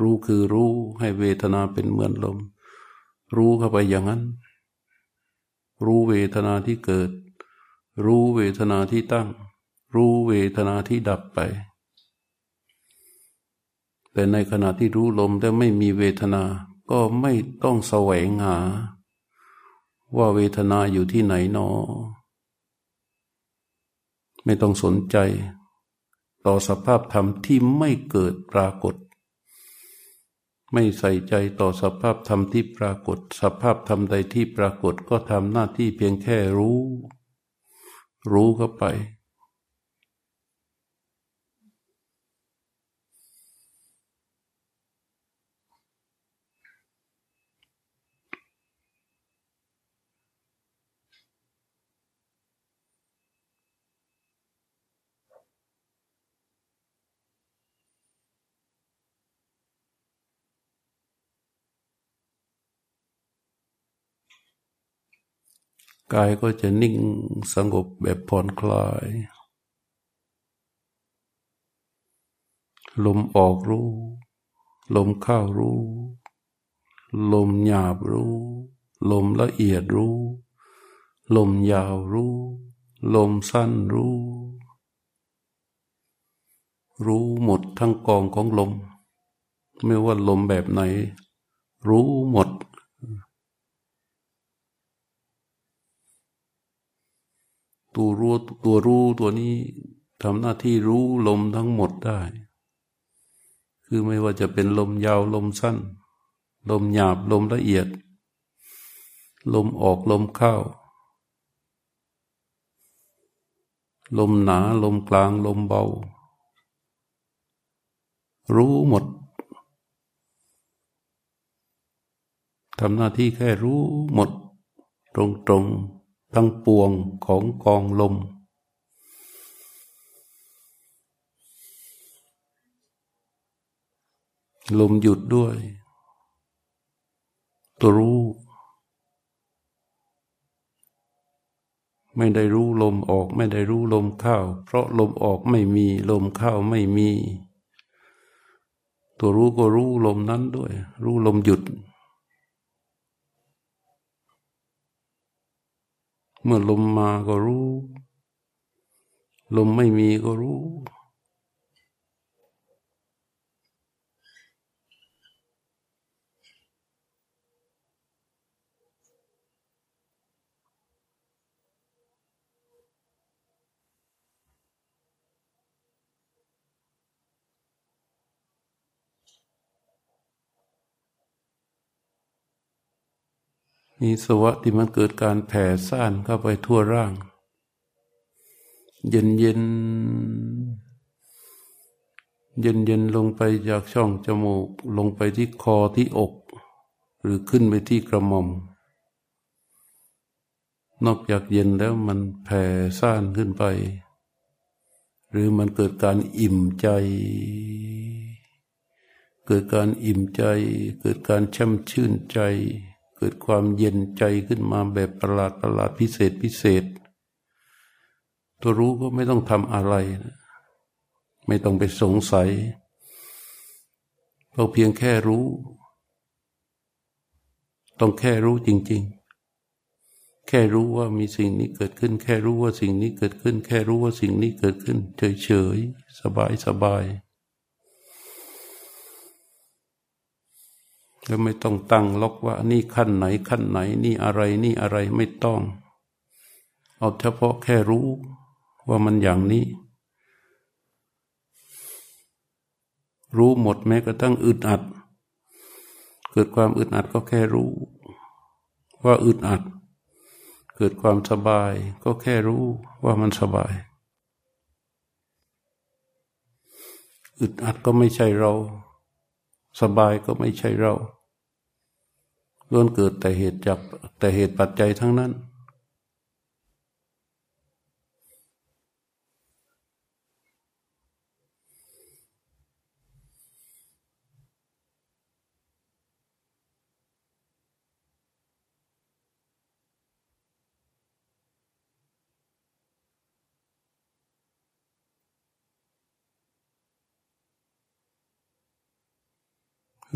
รู้คือรู้ให้เวทนาเป็นเหมือนลม รู้เข้าไปอย่างนั้น รู้เวทนาที่เกิด รู้เวทนาที่ตั้ง รู้เวทนาที่ดับไปแต่ในขณะที่รู้ลมแต่ไม่มีเวทนา ก็ไม่ต้องแสวงหา ว่าเวทนาอยู่ที่ไหนนอ ไม่ต้องสนใจ ต่อสภาพธรรมที่ไม่เกิดปรากฏ ไม่ใส่ใจต่อสภาพธรรมที่ปรากฏ สภาพธรรมใดที่ปรากฏก็ทำหน้าที่เพียงแค่รู้ รู้เข้าไป กายก็จะนิ่งสงบแบบผ่อนคลาย ลมออกรู้ ลมเข้ารู้ ลมหยาบรู้ ลมละเอียดรู้ ลมยาวรู้ ลมสั้นรู้ รู้หมดทั้งกองของลม ไม่ว่าลมแบบไหน รู้หมด ตัวรู้ตัวรู้ตัวนี้ทำหน้าที่รู้ลมทั้งหมดได้ คือไม่ว่าจะเป็นลมยาวลมสั้น ลมหยาบลมละเอียด ลมออกลมเข้า ลมหนาลมกลางลมเบา รู้หมดทำหน้าที่แค่รู้หมด ตรงๆ ทั้งปวงของกองลม ลมหยุดด้วย ตัวรู้ ไม่ได้รู้ลมออก ไม่ได้รู้ลมเข้า เพราะลมออกไม่มี ลมเข้าไม่มี ตัวรู้ก็รู้ลมนั้นด้วย รู้ลมหยุด เมื่อลมมาก็รู้ ลมไม่มีก็รู้ มีสวะที่มันเกิดการแผ่ซ่านเข้าไปทั่วร่าง เย็นเย็นเย็นเย็นลงไปจากช่องจมูก ลงไปที่คอที่อก หรือขึ้นไปที่กระหม่อม นอกจากเย็นแล้วมันแผ่ซ่านขึ้นไป หรือมันเกิดการอิ่มใจ เกิดการอิ่มใจ เกิดการช่ำชื่นใจ เกิดความเย็นใจขึ้นมาแบบประหลาดประหลาดพิเศษพิเศษ ตัวรู้ก็ไม่ต้องทำอะไรไม่ต้องไปสงสัยเราเพียงแค่รู้ ต้องแค่รู้จริงแค่รู้ว่ามีสิ่งนี้เกิดขึ้น แค่รู้ว่าสิ่งนี้เกิดขึ้น แค่รู้ว่าสิ่งนี้เกิดขึ้น เฉยๆ สบายสบาย แล้วไม่ต้องตั้งล็อกว่านี่ขั้นไหนขั้นไหน นี่อะไรนี่อะไรไม่ต้อง เอาเฉพาะแค่รู้ว่ามันอย่างนี้ รู้หมดแม้กระทั่งอึดอัด เกิดความอึดอัดก็แค่รู้ ว่าอึดอัด เกิดความสบายก็แค่รู้ว่ามันสบาย อึดอัดก็ไม่ใช่เรา สบายก็ไม่ใช่เราล้วนเกิดแต่เหตุจากแต่เหตุปัจจัยทั้งนั้น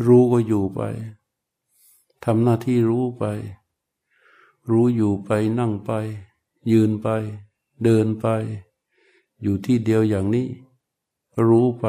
รู้ก็อยู่ไปทำหน้าที่รู้ไป รู้อยู่ไปนั่งไป ยืนไป เดินไป อยู่ที่เดียวอย่างนี้ รู้ไป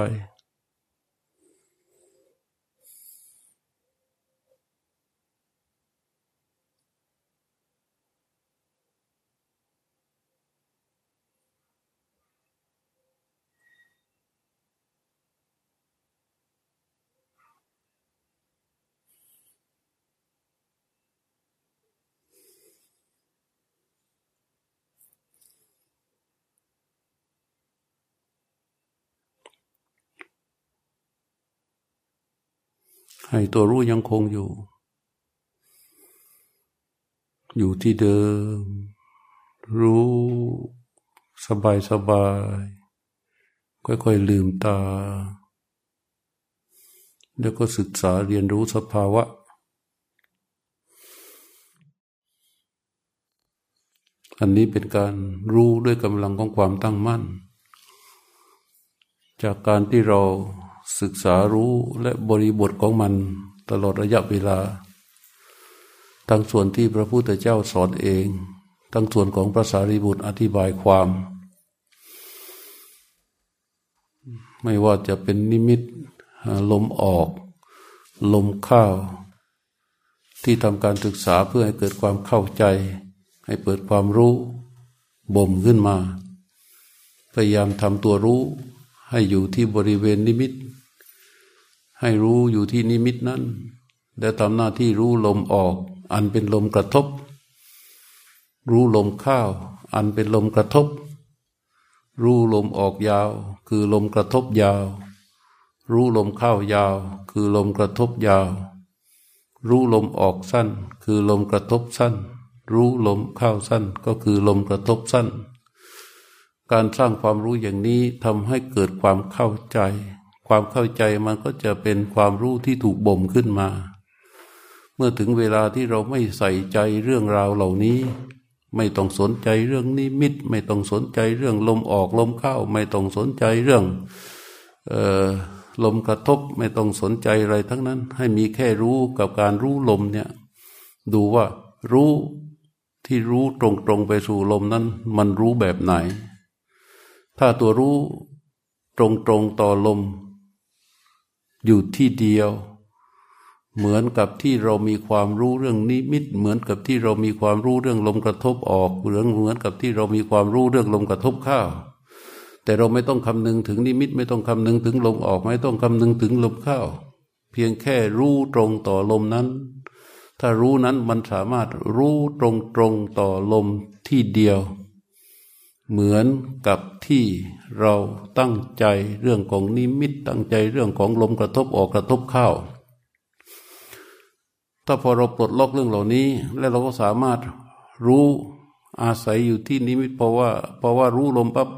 ให้ตัวรู้ยังคงอยู่ อยู่ที่เดิม รู้สบายสบาย ค่อยๆลืมตา แล้วก็ศึกษาเรียนรู้สภาวะ อันนี้เป็นการรู้ด้วยกำลังของความตั้งมั่น จากการที่เรา ศึกษารู้และบริบทของมันตลอดระยะเวลา ทั้งส่วนที่พระพุทธเจ้าสอนเอง ทั้งส่วนของพระสารีบุตรอธิบายความ ไม่ว่าจะเป็นนิมิตลมออก ลมเข้าที่ทำการศึกษาเพื่อให้เกิดความเข้าใจ ให้เปิดความรู้บ่มขึ้นมา พยายามทำตัวรู้ให้อยู่ที่บริเวณนิมิต ให้รู้อยู่ที่นิมิตนั้นและทำหน้าที่รู้ลมออก อันเป็นลมกระทบ รู้ลมเข้าอันเป็นลมกระทบ รู้ลมออกยาว คือลมกระทบยาว รู้ลมเข้ายาว คือลมกระทบยาว รู้ลมออกสั้น คือลมกระทบสั้น รู้ลมเข้าสั้นก็คือลมกระทบสั้น การสร้างความรู้อย่างนี้ทำให้เกิดความเข้าใจ ความเข้าใจมันก็จะเป็นความรู้ที่ถูกบ่มขึ้นมา เมื่อถึงเวลาที่เราไม่ใส่ใจเรื่องราวเหล่านี้ ไม่ต้องสนใจเรื่องนิมิต ไม่ต้องสนใจเรื่องลมออกลมเข้า ไม่ต้องสนใจเรื่องออลมกระทบไม่ต้องสนใจอะไรทั้งนั้น ให้มีแค่รู้กับการรู้ลมเนี่ย ดูว่ารู้ที่รู้ตรงๆไปสู่ลมนั้น มันรู้แบบไหน ถ้าตัวรู้ตรงๆต่อลม อยู่ที่เดียว เหมือนกับที่เรามีความรู้เรื่องนิมิต เหมือนกับที่เรามีความรู้เรื่องลมกระทบออกเหมือนเหมือนกับที่เรามีความรู้เรื่องลมกระทบข้าว แต่เราไม่ต้องคำนึงถึงนิมิต ไม่ต้องคำนึงถึงลมออก ไม่ต้องคำนึงถึงลมข้าวเพียงแค่รู้ตรงต่อลมนั้น ถ้ารู้นั้นมันสามารถรู้ตรงตรงต่อลมที่เดียว เหมือนกับที่เราตั้งใจเรื่องของนิมิตตั้งใจเรื่องของลมกระทบออกกระทบเข้า ถ้าพอเราปลดล็อกเรื่องเหล่านี้ แล้วเราก็สามารถรู้อาศัยอยู่ที่นิมิตเพราะว่าเพราะว่ารู้ลมปั๊บ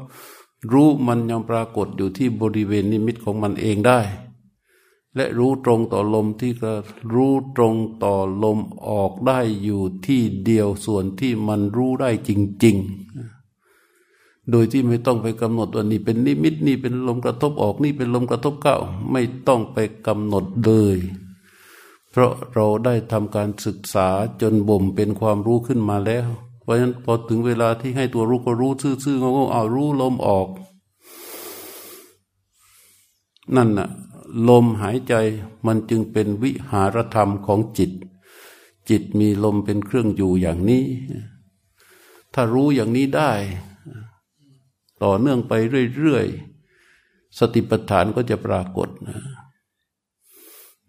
รู้มันยังปรากฏอยู่ที่บริเวณนิมิตของมันเองได้ และรู้ตรงต่อลมที่ก็รู้ตรงต่อลมออกได้อยู่ที่เดียวส่วนที่มันรู้ได้จริง ๆ โดยที่ไม่ต้องไปกำหนดว่านี่เป็นนิมิตนี่เป็นลมกระทบออกนี่เป็นลมกระทบเข้าไม่ต้องไปกำหนดเลย เพราะเราได้ทำการศึกษาจนบ่มเป็นความรู้ขึ้นมาแล้ว เพราะฉะนั้นพอถึงเวลาที่ให้ตัวรู้ก็รู้ซื่อๆงงๆเอารู้ลมออก นั่นน่ะลมหายใจมันจึงเป็นวิหารธรรมของจิต จิตมีลมเป็นเครื่องอยู่อย่างนี้ ถ้ารู้อย่างนี้ได้ ต่อเนื่องไปเรื่อยๆ สติปัฏฐานก็จะปรากฏนะ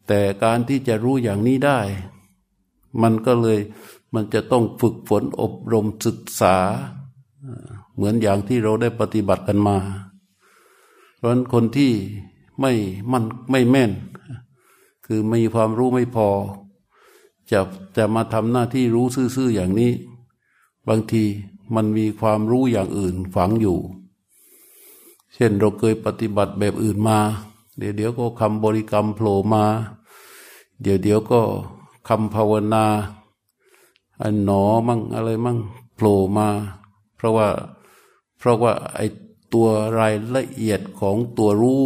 แต่การที่จะรู้อย่างนี้ได้ มันก็เลยมันจะต้องฝึกฝนอบรมศึกษา เหมือนอย่างที่เราได้ปฏิบัติกันมา เพราะฉะนั้นคนที่ไม่มันไม่แม่น คือมีความรู้ไม่พอ จะจะมาทำหน้าที่รู้ซื่อๆอย่างนี้ บางทีมันมีความรู้อย่างอื่นฝังอยู่ เช่นเราเคยปฏิบัติแบบอื่นมา เดี๋ยวเดี๋ยวก็คำบริกรรมโผล่มา เดี๋ยวเดี๋ยวก็คำภาวนาอันหนอมั่งอะไรมั่งโผล่มา เพราะว่าเพราะว่าไอตัวรายละเอียดของตัวรู้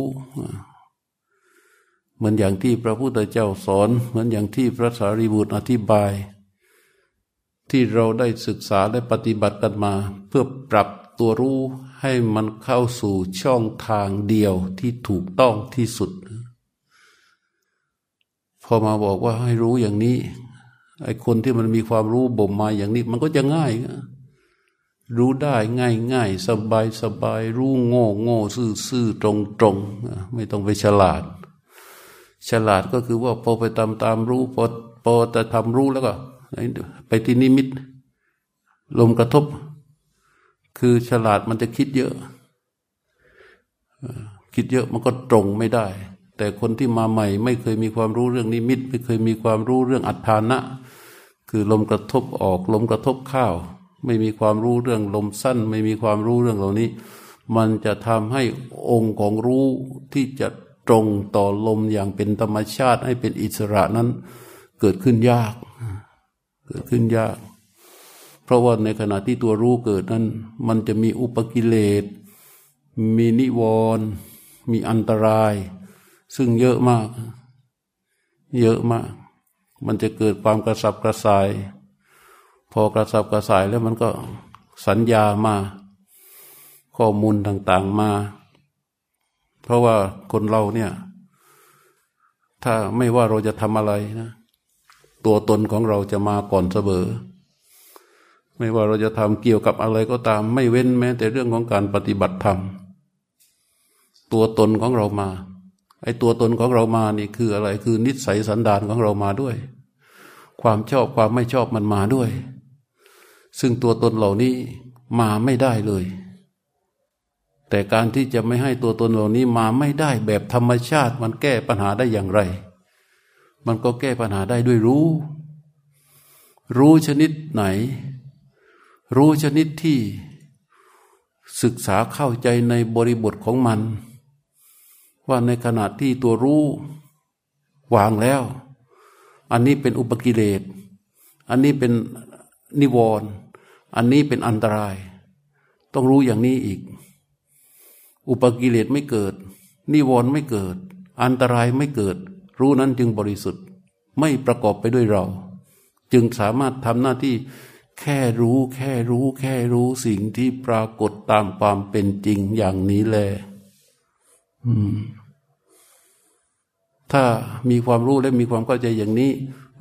เหมือนอย่างที่พระพุทธเจ้าสอน เหมือนอย่างที่พระสารีบุตรอธิบาย ที่เราได้ศึกษาและปฏิบัติกันมา เพื่อปรับ ตัวรู้ให้มันเข้าสู่ช่องทางเดียวที่ถูกต้องที่สุด พอมาบอกว่าให้รู้อย่างนี้ไอ้คนที่มันมีความรู้บ่มมาอย่างนี้ มันก็จะง่าย รู้ได้ง่ายง่ายสบายสบายรู้โง่โง่ซื่อซื่อตรงตรงไม่ต้องไปฉลาด ฉลาดก็คือว่าพอไปตามตามรู้พอพอจะทำรู้แล้วก็ไปที่นิมิต ลมกระทบ คือฉลาดมันจะคิดเยอะ คิดเยอะมันก็ตรงไม่ได้ แต่คนที่มาใหม่ ไม่เคยมีความรู้เรื่องนิมิต ไม่เคยมีความรู้เรื่องอัฏฐานะ คือลมกระทบออก ลมกระทบข้าว ไม่มีความรู้เรื่องลมสั้น ไม่มีความรู้เรื่องเหล่านี้ มันจะทำให้องค์ของรู้ที่จะตรงต่อลมอย่างเป็นธรรมชาติให้เป็นอิสระนั้น เกิดขึ้นยาก เกิดขึ้นยาก เพราะว่าในขณะที่ตัวรู้เกิดนั้น มันจะมีอุปกิเลส มีนิวรณ์มีอันตราย ซึ่งเยอะมาก เยอะมาก มันจะเกิดความกระสับกระส่าย พอกระสับกระส่ายแล้วมันก็สัญญามา ข้อมูลต่างๆมา เพราะว่าคนเราเนี่ยถ้าไม่ว่าเราจะทำอะไรนะ ตัวตนของเราจะมาก่อนเสมอ ไม่ว่าเราจะทำเกี่ยวกับอะไรก็ตาม ไม่เว้นแม้แต่เรื่องของการปฏิบัติธรรม ตัวตนของเรามา ไอ้ตัวตนของเรามานี่คืออะไรคือนิสัยสันดานของเรามาด้วย ความชอบความไม่ชอบมันมาด้วย ซึ่งตัวตนเหล่านี้มาไม่ได้เลย แต่การที่จะไม่ให้ตัวตนเหล่านี้มาไม่ได้แบบธรรมชาติ มันแก้ปัญหาได้อย่างไร มันก็แก้ปัญหาได้ด้วยรู้ รู้ชนิดไหน รู้ชนิดที่ศึกษาเข้าใจในบริบทของมัน ว่าในขณะที่ตัวรู้วางแล้ว อันนี้เป็นอุปกิเลส อันนี้เป็นนิวรณ์อันนี้เป็นอันตราย ต้องรู้อย่างนี้อีก อุปกิเลสไม่เกิด นิวรณ์ไม่เกิด อันตรายไม่เกิด รู้นั้นจึงบริสุทธิ์ไม่ประกอบไปด้วยเรา จึงสามารถทำหน้าที่ แค่รู้แค่รู้แค่รู้สิ่งที่ปรากฏตามความเป็นจริงอย่างนี้แหละถ้ามีความรู้และมีความเข้าใจอย่างนี้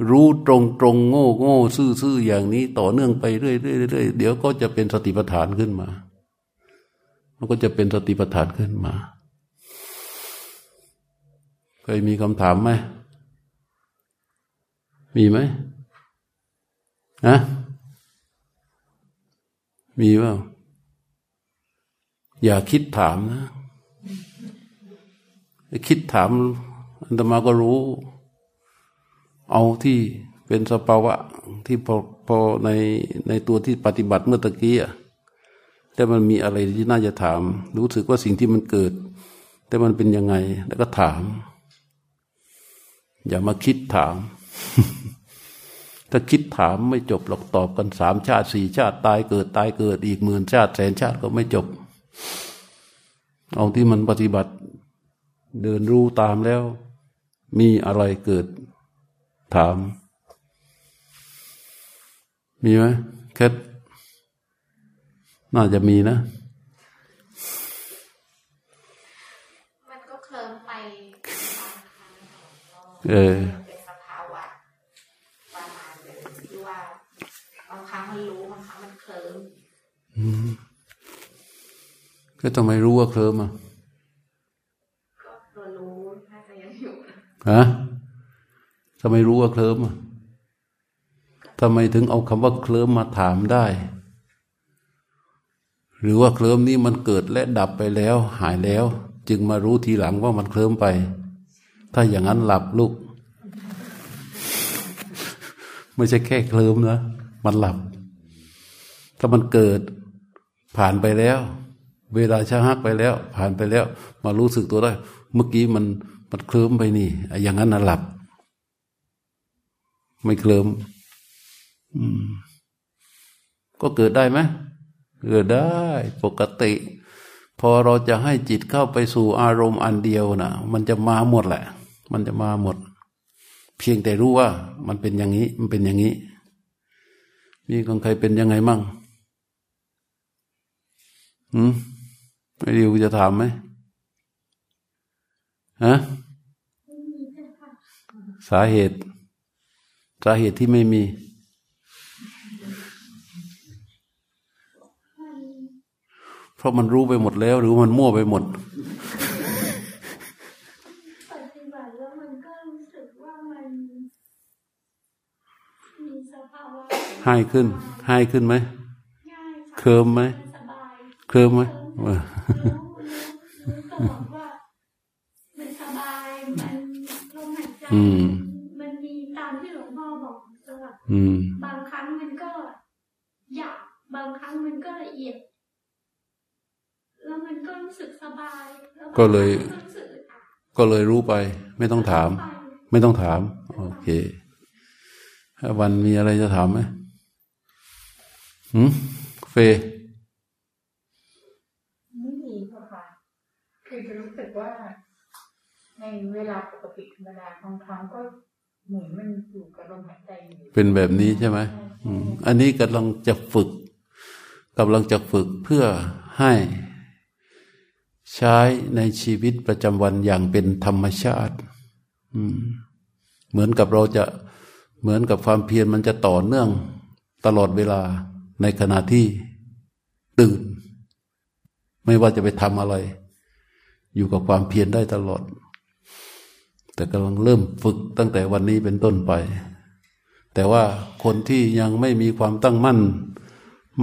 รู้ตรงตรงโง่โง่ซื่อซื่ออย่างนี้ ต่อเนื่องไปเรื่อยเรื่อยเรื่อยเดี๋ยวก็จะเป็นสติปัฏฐานขึ้นมา มันก็จะเป็นสติปัฏฐานขึ้นมา เคยมีคำถามไหมมีไหมฮะ มีว่า อย่าคิดถามนะคิดถามอันตมาก็รู้ เอาที่เป็นสภาวะที่พอพอในในตัวที่ปฏิบัติเมื่อตะกี้อะแต่มันมีอะไรที่น่าจะถาม รู้สึกว่าสิ่งที่มันเกิด แต่มันเป็นยังไง แล้วก็ถาม อย่ามาคิดถาม ถ้าคิดถามไม่จบหรอกตอบกันสามชาติสี่ชาติตายเกิดตายเกิดอีกหมื่นชาติแสนชาติก็ไม่จบ เอาที่มันปฏิบัติเดินรู้ตามแล้ว มีอะไรเกิดถาม มีไหมแค่น่าจะมีนะมันก็เคลิ้มไปบางครั้งเออ เป็นสภาวะประมาณเดิมที่ว่าบางครั้งมันรู้บางครั้งมันเคลิ้ม ก็ทำไมรู้ว่าเคลิ้มอะก็ตัวรู้น่าจะยังอยู่นะฮะทำไมรู้ว่าเคลิ้มอะทำไมถึงเอาคำว่าเคลิ้มมาถามได้ หรือว่าเคลิ้มนี้มันเกิดและดับไปแล้ว หายแล้ว จึงมารู้ทีหลังว่ามันเคลิ้มไป ถ้าอย่างนั้นหลับลูก ไม่ใช่แค่เคลิ้มนะ มันหลับ ถ้ามันเกิด ผ่านไปแล้ว เวลาชะฮักไปแล้ว ผ่านไปแล้ว มารู้สึกตัวได้ เมื่อกี้มันมันเคลิ้มไปนี่อย่างนั้นนะหลับ ไม่เคลิ้มอืมก็เกิดได้ไหมเกิดได้ปกติ พอเราจะให้จิตเข้าไปสู่อารมณ์อันเดียวนะมันจะมาหมดแหละ มันจะมาหมด เพียงแต่รู้ว่า มันเป็นอย่างนี้ มันเป็นอย่างนี้ มีของใครเป็นยังไงมั่ง หืมไม่ดีกูจะถามไหมฮะสาเหตุ สาเหตุที่ไม่มี เพราะมันรู้ไปหมดแล้ว หรือมันมั่วไปหมดปฏิบัติแล้วมันก็รู้สึกว่ามันมีสภาวะให้ขึ้นให้ขึ้นไหมง่ายค่ะเคิมไหมสบาย เคลิมไหมเออรู้รู้รู้ตลอดว่ามันสบายมันลมหายใจอืมมันมีตามที่หลวงพ่อบอกตลอดอืมบางครั้งมันก็หยาบบางครั้งมันก็ละเอียด แล้วมันก็รู้สึกสบายแล้วบางก็เลยครั้งก็รู้สึกอึดอัดก็เลยรู้ไป ไม่ต้องถามไปไม่ต้องถาม โอเควันมีอะไรจะถามไหมหืมเฟย ไม่มีค่ะค่ะ คือจะรู้สึก ว่า ในเวลาปกติธรรมดาบางครั้งก็เหมือนมันอยู่กับลมหายใจอยู่เป็นแบบนี้ใช่ไหมอันนี้กำลังจะฝึกกำลังจะฝึกเพื่อให้ใช้ในชีวิตประจำวันอย่างเป็นธรรมชาติเหมือนกับเราจะเหมือนกับความเพียรมันจะต่อเนื่องตลอดเวลาในขณะที่ตื่น ไม่ว่าจะไปทำอะไร อยู่กับความเพียรได้ตลอด แต่กำลังเริ่มฝึกตั้งแต่วันนี้เป็นต้นไป แต่ว่าคนที่ยังไม่มีความตั้งมั่น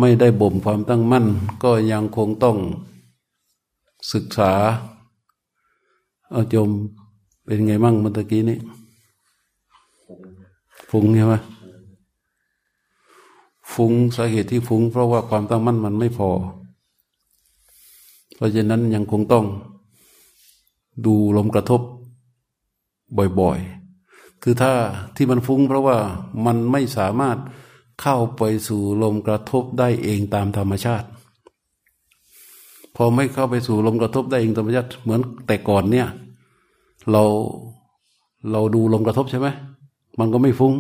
ไม่ได้บ่มความตั้งมั่น ก็ยังคงต้องศึกษา เอาโยมเป็นไงมั่งเมื่อตะกี้นี้ฟุ้งใช่ไหมฟุ้งสาเหตุที่ฟุ้ง เพราะว่าความตั้งมั่นมันไม่พอ เพราะฉะนั้นยังคงต้อง ดูลมกระทบบ่อยๆ คือถ้าที่มันฟุ้งเพราะว่ามันไม่สามารถเข้าไปสู่ลมกระทบได้เองตามธรรมชาติ พอไม่เข้าไปสู่ลมกระทบได้เองธรรมชาติ เหมือนแต่ก่อนเนี่ย เราเราดูลมกระทบใช่ไหมมันก็ไม่ฟุ้ง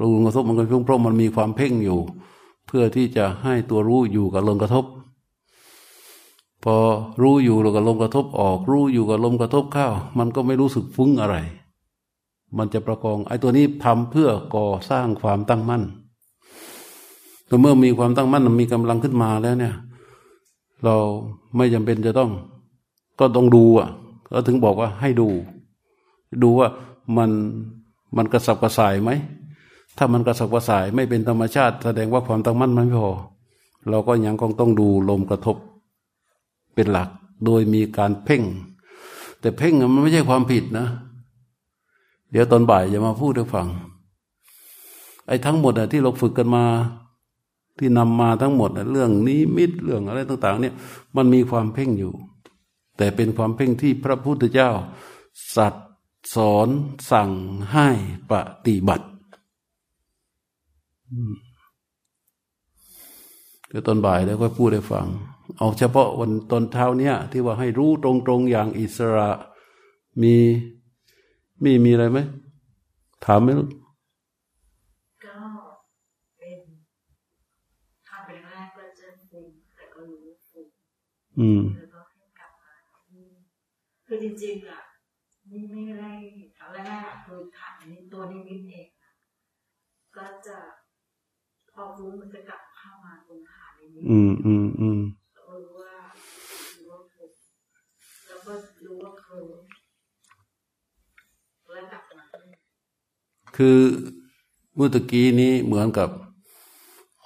ลมกระทบมันก็ฟุ้งเพราะมันมีความเพ่งอยู่ เพื่อที่จะให้ตัวรู้อยู่กับลมกระทบ พอรู้อยู่แล้วก็ลมกระทบออก รู้อยู่กับลมกระทบเข้า มันก็ไม่รู้สึกฟุ้งอะไร มันจะประกองไอ้ตัวนี้ทำเพื่อก่อสร้างความตั้งมั่นแต่เมื่อมีความตั้งมั่นมันมีกำลังขึ้นมาแล้วเนี่ย เราไม่จำเป็นจะต้อง ก็ต้องดูอะ ก็ถึงบอกว่าให้ดู ดูว่ามันมันกระสับกระส่ายไหมถ้ามันกระสับกระส่ายไม่เป็นธรรมชาติ แสดงว่าความตั้งมั่นมันไม่พอเราก็ยังคงต้องดูลมกระทบ เป็นหลักโดยมีการเพ่ง แต่เพ่งมันไม่ใช่ความผิดนะ เดี๋ยวตอนบ่ายจะมาพูดให้ฟัง ไอ้ทั้งหมดอะที่เราฝึกกันมา ที่นำมาทั้งหมดเรื่องนี้มิตเรื่องอะไรต่าง ๆ เนี่ย มันมีความเพ่งอยู่ แต่เป็นความเพ่งที่พระพุทธเจ้า สัตสอนสั่งให้ปฏิบัติเดี๋ยวตอนบ่ายแล้วก็พูดให้ฟัง เอาเฉพาะวันตอนเช้าเนี้ยที่ว่าให้รู้ตรงๆอย่างอิสระมีมีมีอะไรไหมถามไหมลูกก็เป็นทำเป็นแรกเราจะเป็นอืมแล้วก็ให้กลับมาที่คือจริงๆอะนี่ไม่ได้ครั้งแรกๆอะคือฐานในตัวนิมิตเองอะก็จะพอรู้มันจะกลับเข้ามาตรงฐานนิมิตอืมอืมอืม รู้ว่ารู้ว่าถูกแล้วก็รู้ว่าเคยแล้วกลับมาที่ คือเมื่อตะกี้นี้เหมือนกับ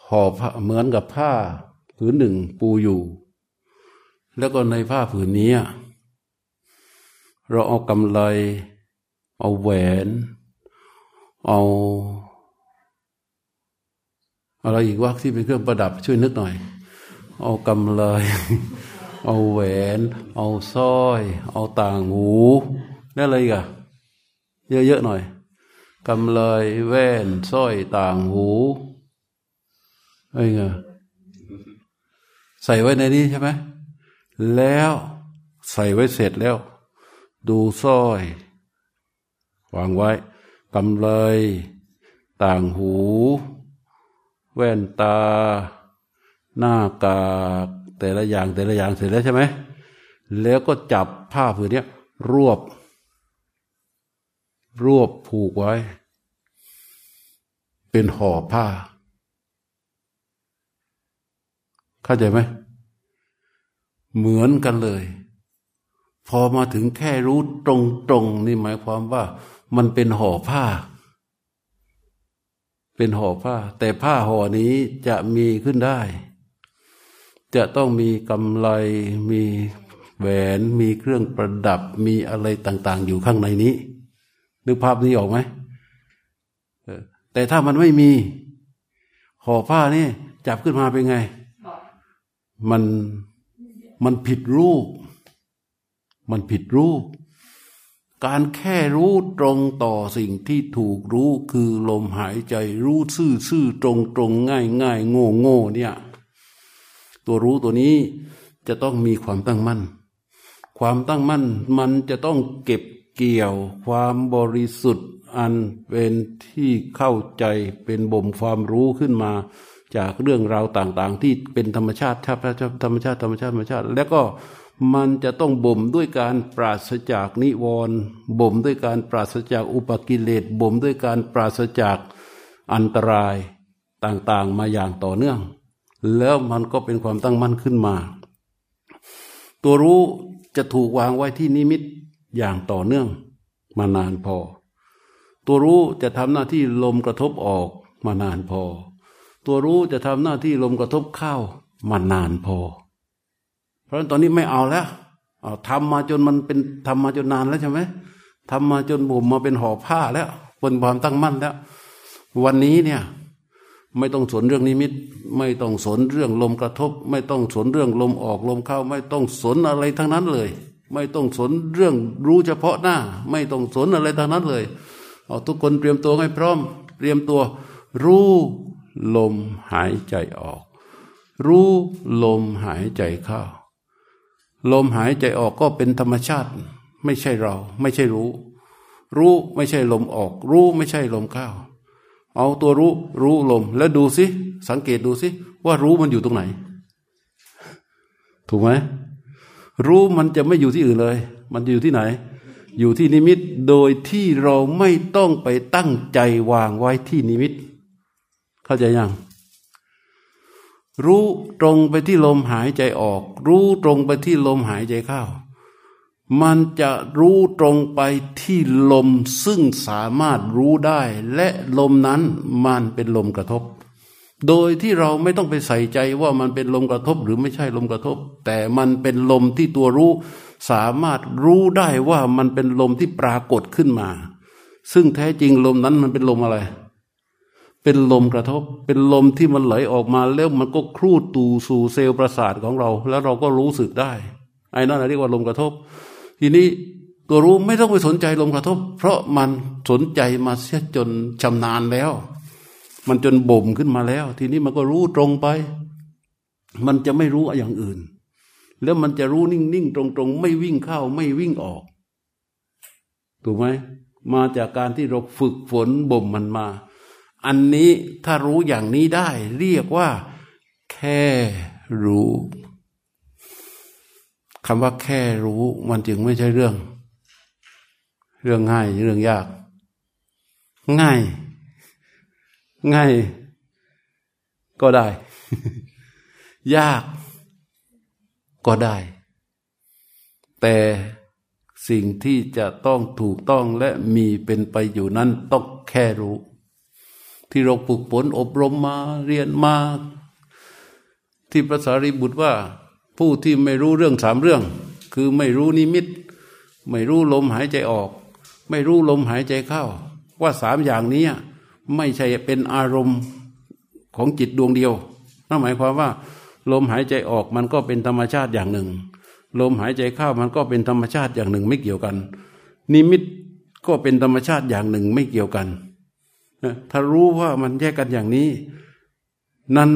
ห่อผ้าเหมือนกับผ้าผืนหนึ่งปูอยู่ แล้วก็ในผ้าผืนนี้ เราเอากำไล เอาแหวน เอาอะไรอีกว่าที่เป็นเครื่องประดับช่วยนึกหน่อย เอากำไล เอาแหวน เอาสร้อย เอาต่างหูแล้วอะไรกอะเยอะๆหน่อย กำเลยแว่นสร้อยต่างหูไอ้ไงใส่ไว้ในนี้ใช่ไหมแล้วใส่ไว้เสร็จแล้ว ดูสร้อย วางไว้กำเลยต่างหู แว่นตา หน้ากากแต่ละอย่างแต่ละอย่างเสร็จแล้วใช่ไหมแล้วก็จับผ้าผืนนี้รวบ รวบผูกไว้ เป็นห่อผ้า เข้าใจไหม เหมือนกันเลย พอมาถึงแค่รู้ตรงๆนี่หมายความว่า มันเป็นห่อผ้า เป็นห่อผ้า แต่ผ้าห่อนี้จะมีขึ้นได้ จะต้องมีกำไลมีแหวนมีเครื่องประดับมีอะไรต่าง ๆ อยู่ข้างในนี้ นึกภาพนี้ออกไหมแต่ถ้ามันไม่มีห่อผ้านี่จับขึ้นมาเป็นไง มันมันผิดรูป มันผิดรูป การแค่รู้ตรงต่อสิ่งที่ถูกรู้คือลมหายใจรู้ซื่อซื่อตรงตรงง่ายง่ายโง่โง่เนี่ย ตัวรู้ตัวนี้จะต้องมีความตั้งมั่น ความตั้งมั่นมันจะต้องเก็บ เกี่ยวความบริสุทธิ์อันเป็นที่เข้าใจเป็นบ่มความรู้ขึ้นมา จากเรื่องราวต่างๆ ที่เป็นธรรมชาติธรรมชาติธรรมชาติธรรมชาติธรรมชาติ แล้วก็มันจะต้องบ่มด้วยการปราศจากนิวรณ์บ่มด้วยการปราศจากอุปกิเลสบ่มด้วยการปราศจากอันตรายต่างๆมาอย่างต่อเนื่อง แล้วมันก็เป็นความตั้งมั่นขึ้นมา ตัวรู้จะถูกวางไว้ที่นิมิต อย่างต่อเนื่องมานานพอ ตัวรู้จะทำหน้าที่ลมกระทบออกมานานพอ ตัวรู้จะทำหน้าที่ลมกระทบเข้ามานานพอ เพราะฉะนั้นตอนนี้ไม่เอาแล้วเอาทำมาจนมันเป็นทำมาจนนานแล้วใช่ไหมทำมาจนผมมาเป็นห่อผ้าแล้วเป็นความตั้งมั่นแล้ว วันนี้เนี่ยไม่ต้องสนเรื่องนิมิต ไม่ต้องสนเรื่องลมกระทบ ไม่ต้องสนเรื่องลมออกลมเข้า ไม่ต้องสนอะไรทั้งนั้นเลย ไม่ต้องสนเรื่องรู้เฉพาะหน้า ไม่ต้องสนอะไรทั้งนั้นเลยเอาทุกคนเตรียมตัวให้พร้อม เตรียมตัว รู้ลมหายใจออก รู้ลมหายใจเข้าลมหายใจออกก็เป็นธรรมชาติ ไม่ใช่เรา ไม่ใช่รู้ รู้ไม่ใช่ลมออก รู้ไม่ใช่ลมเข้าเอาตัวรู้ รู้ลม แล้วดูสิสังเกตดูสิว่ารู้มันอยู่ตรงไหน ถูกไหม รู้มันจะไม่อยู่ที่อื่นเลย มันจะอยู่ที่ไหน อยู่ที่นิมิตโดยที่เราไม่ต้องไปตั้งใจวางไว้ที่นิมิต เข้าใจยังรู้ตรงไปที่ลมหายใจออก รู้ตรงไปที่ลมหายใจเข้า มันจะรู้ตรงไปที่ลมซึ่งสามารถรู้ได้ และลมนั้นมันเป็นลมกระทบ โดยที่เราไม่ต้องไปใส่ใจว่ามันเป็นลมกระทบหรือไม่ใช่ลมกระทบ แต่มันเป็นลมที่ตัวรู้ สามารถรู้ได้ว่ามันเป็นลมที่ปรากฏขึ้นมา ซึ่งแท้จริงลมนั้นมันเป็นลมอะไร เป็นลมกระทบ เป็นลมที่มันไหลออกมาแล้วมันก็ครูดตูสู่เซลล์ประสาทของเรา แล้วเราก็รู้สึกได้ไอ้นั่นเรียกว่าลมกระทบ ทีนี้ตัวรู้ไม่ต้องไปสนใจลมกระทบ เพราะมันสนใจมาเสียจนชำนาญแล้ว มันจนบ่มขึ้นมาแล้ว ทีนี้มันก็รู้ตรงไป มันจะไม่รู้อย่างอื่น แล้วมันจะรู้นิ่งๆตรงๆ ไม่วิ่งเข้าไม่วิ่งออก ถูกไหมมาจากการที่เราฝึกฝนบ่มมันมา อันนี้ถ้ารู้อย่างนี้ได้ เรียกว่า แค่รู้คำว่าแค่รู้มันจึงไม่ใช่เรื่อง เรื่องง่ายเรื่องยาก ง่าย ง่ายก็ได้ ยากก็ได้ แต่สิ่งที่จะต้องถูกต้องและมีเป็นไปอยู่นั้นต้องแค่รู้ ที่เราฝึกฝนอบรมมาเรียนมา ที่พระสารีบุตรว่า ผู้ที่ไม่รู้เรื่องสามเรื่อง คือไม่รู้นิมิต ไม่รู้ลมหายใจออก ไม่รู้ลมหายใจเข้า ว่าสามอย่างนี้ ไม่ใช่เป็นอารมณ์ของจิตดวงเดียวนั่นหมายความว่า ลมหายใจออกมันก็เป็นธรรมชาติอย่างหนึ่ง ลมหายใจเข้ามันก็เป็นธรรมชาติอย่างหนึ่งไม่เกี่ยวกัน นิมิตก็เป็นธรรมชาติอย่างหนึ่งไม่เกี่ยวกันถ้ารู้ว่ามันแยกกันอย่างนี้ นั้น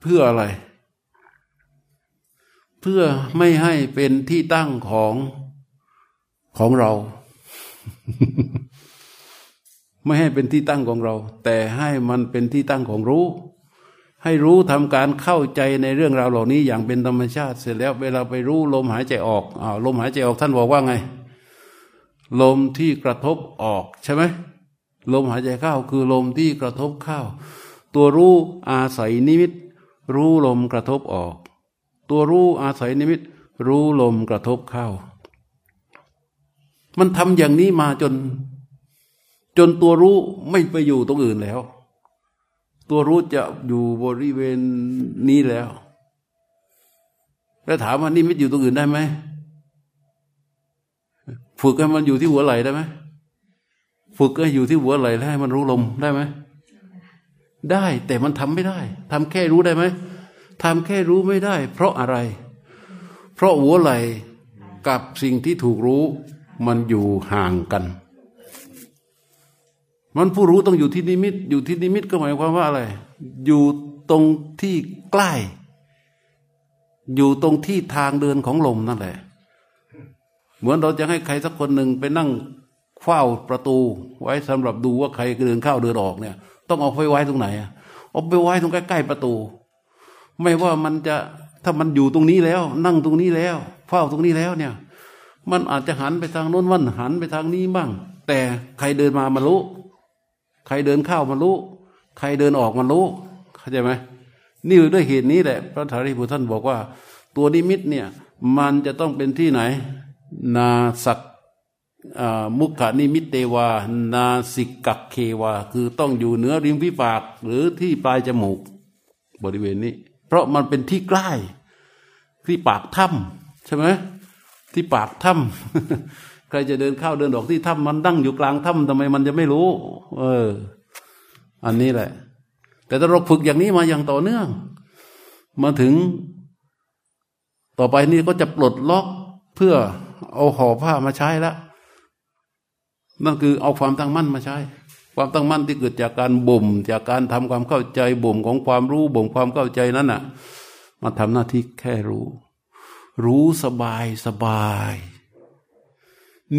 เพื่ออะไร เพื่อไม่ให้เป็นที่ตั้งของของเรา ไม่ให้เป็นที่ตั้งของเรา แต่ให้มันเป็นที่ตั้งของรู้ ให้รู้ทำการเข้าใจในเรื่องราวเหล่านี้อย่างเป็นธรรมชาติ เสร็จแล้วเวลาไปรู้ลมหายใจออกอ้าลมหายใจออกท่านบอกว่าไง ลมที่กระทบออกใช่ไหมลมหายใจเข้าคือลมที่กระทบเข้า ตัวรู้อาศัยนิมิต รู้ลมกระทบออก ตัวรู้อาศัยนิมิต รู้ลมกระทบเข้า มันทำอย่างนี้มาจน จนตัวรู้ไม่ไปอยู่ตรงอื่นแล้ว ตัวรู้จะอยู่บริเวณนี้แล้ว แล้วถามว่านิมิตอยู่ตรงอื่นได้ไหมฝึกให้มันอยู่ที่หัวไหล่ได้ไหมฝึกให้อยู่ที่หัวไหล่แล้วให้มันรู้ลมได้ไหมได้แต่มันทำไม่ได้ทำแค่รู้ได้ไหมทำแค่รู้ไม่ได้ เพราะอะไร เพราะหัวไหล่กับสิ่งที่ถูกรู้มันอยู่ห่างกัน มันผู้รู้ต้องอยู่ที่นิมิต อยู่ที่นิมิตก็หมายความว่าอะไร อยู่ตรงที่ใกล้ อยู่ตรงที่ทางเดินของลมนั่นแหละ เหมือนเราจะให้ใครสักคนหนึ่งไปนั่งเฝ้าประตูไว้สำหรับดูว่าใครเดินเข้าเดินออกเนี่ย ต้องเอาไปไว้ตรงไหนอะเอาไปไว้ตรงใกล้ๆประตู ไม่ว่ามันจะถ้ามันอยู่ตรงนี้แล้ว นั่งตรงนี้แล้วเฝ้าตรงนี้แล้วเนี่ย มันอาจจะหันไปทางโน้นวันหันไปทางนี้บ้าง แต่ใครเดินมามารู้ ครเดินเข้ามารู้ ใครเดินออกมารู้ เข้าใจไหมนี่ด้วยเหตุนี้แหละ พระธารีบุตรท่านบอกว่า ตัวนิมิตเนี่ย มันจะต้องเป็นที่ไหน นาสักมุขนิมิตเตวา นาสิกักเควา คือต้องอยู่เหนือริมฝีปาก หรือที่ปลายจมูก บริเวณนี้ เพราะมันเป็นที่ใกล้ ที่ปากถ้ำใช่ไหมที่ปากถ้ำ ใครจะเดินเข้าเดินออกที่ถ้ำมันดั้งอยู่กลางถ้ำทำไมมันจะไม่รู้ เออ อันนี้แหละ แต่ถ้าเราฝึกอย่างนี้มาอย่างต่อเนื่อง มาถึง ต่อไปนี่ก็จะปลดล็อกเพื่อเอาห่อผ้ามาใช้แล้วนั่นคือเอาความตั้งมั่นมาใช้ ความตั้งมั่นที่เกิดจากการบ่ม จากการทำความเข้าใจบ่มของความรู้บ่มความเข้าใจนั้นน่ะ มาทำหน้าที่แค่รู้ รู้สบายสบาย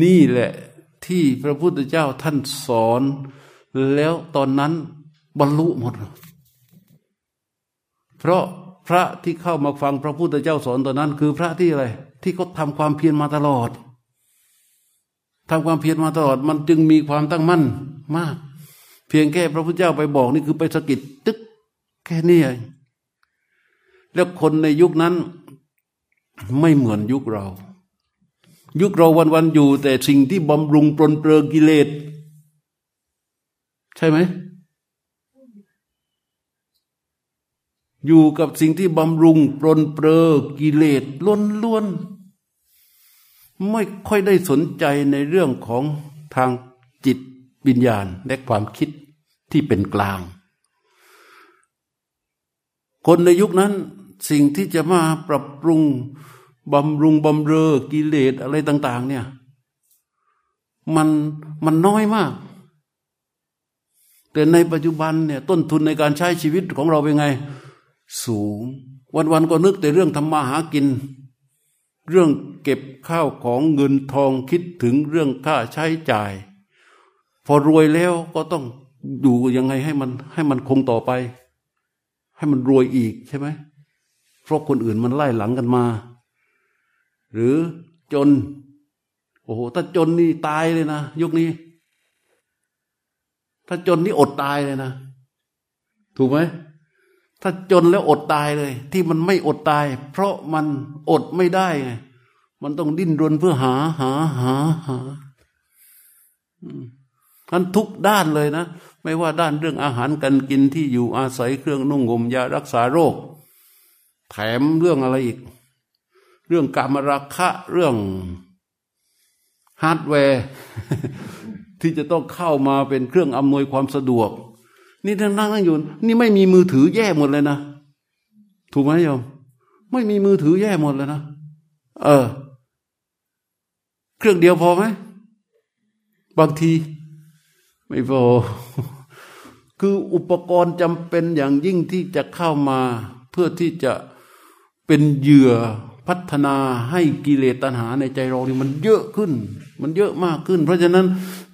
นี่แหละที่พระพุทธเจ้าท่านสอน แล้วตอนนั้นบรรลุหมด เพราะพระที่เข้ามาฟังพระพุทธเจ้าสอนตอนนั้น คือพระที่อะไร ที่เขาทำความเพียรมาตลอดทำความเพียรมาตลอดมันจึงมีความตั้งมั่นมาก เพียงแค่พระพุทธเจ้าไปบอกนี่คือไปสะกิดตึ๊กแค่นี้เองแล้วคนในยุคนั้นไม่เหมือนยุคเรา ยุคเราวันๆอยู่ แต่สิ่งที่บำรุงปรนเปลือกิเลส ใช่ไหม อยู่กับสิ่งที่บำรุงปรนเปลือกิเลสล้วน ไม่ค่อยได้สนใจในเรื่องของทางจิตวิญญาณและความคิดที่เป็นกลาง คนในยุคนั้นสิ่งที่จะมาปรับปรุง บำรุงบำเรอกิเลสอะไรต่าง ๆ เนี่ย มันมันน้อยมาก แต่ในปัจจุบันเนี่ย ต้นทุนในการใช้ชีวิตของเราเป็นไง สูง วันๆก็นึกแต่เรื่องทำมาหากิน เรื่องเก็บข้าวของเงินทองคิดถึงเรื่องค่าใช้จ่าย พอรวยแล้วก็ต้องอยู่ยังไงให้มันให้มันคงต่อไป ให้มันรวยอีกใช่ไหมเพราะคนอื่นมันไล่หลังกันมา หรือจน โอ้โห ถ้าจนนี่ตายเลยนะ ยุคนี้ ถ้าจนนี่อดตายเลยนะ ถูกไหม ถ้าจนแล้วอดตายเลย ที่มันไม่อดตาย เพราะมันอดไม่ได้ไงมันต้องดิ้นรนเพื่อหาหาหาหาท่านทุกด้านเลยนะ ไม่ว่าด้านเรื่องอาหารการกินที่อยู่อาศัยเครื่องนุ่งห่มยารักษาโรค แถมเรื่องอะไรอีก เรื่องกามราคะเรื่องฮาร์ดแวร์ ที่จะต้องเข้ามาเป็นเครื่องอำนวยความสะดวก นี่ท่านนั่งนั่งอยู่ นี่ไม่มีมือถือแย่หมดเลยนะ ถูกไหมโยม ไม่มีมือถือแย่หมดเลยนะ เออ เครื่องเดียวพอไหม บางที ไม่พอ คืออุปกรณ์จำเป็นอย่างยิ่งที่จะเข้ามา เพื่อที่จะเป็นเหยื่อ พัฒนาให้กิเลสตัณหาในใจเรานี่มันเยอะขึ้น มันเยอะมากขึ้น เพราะฉะนั้น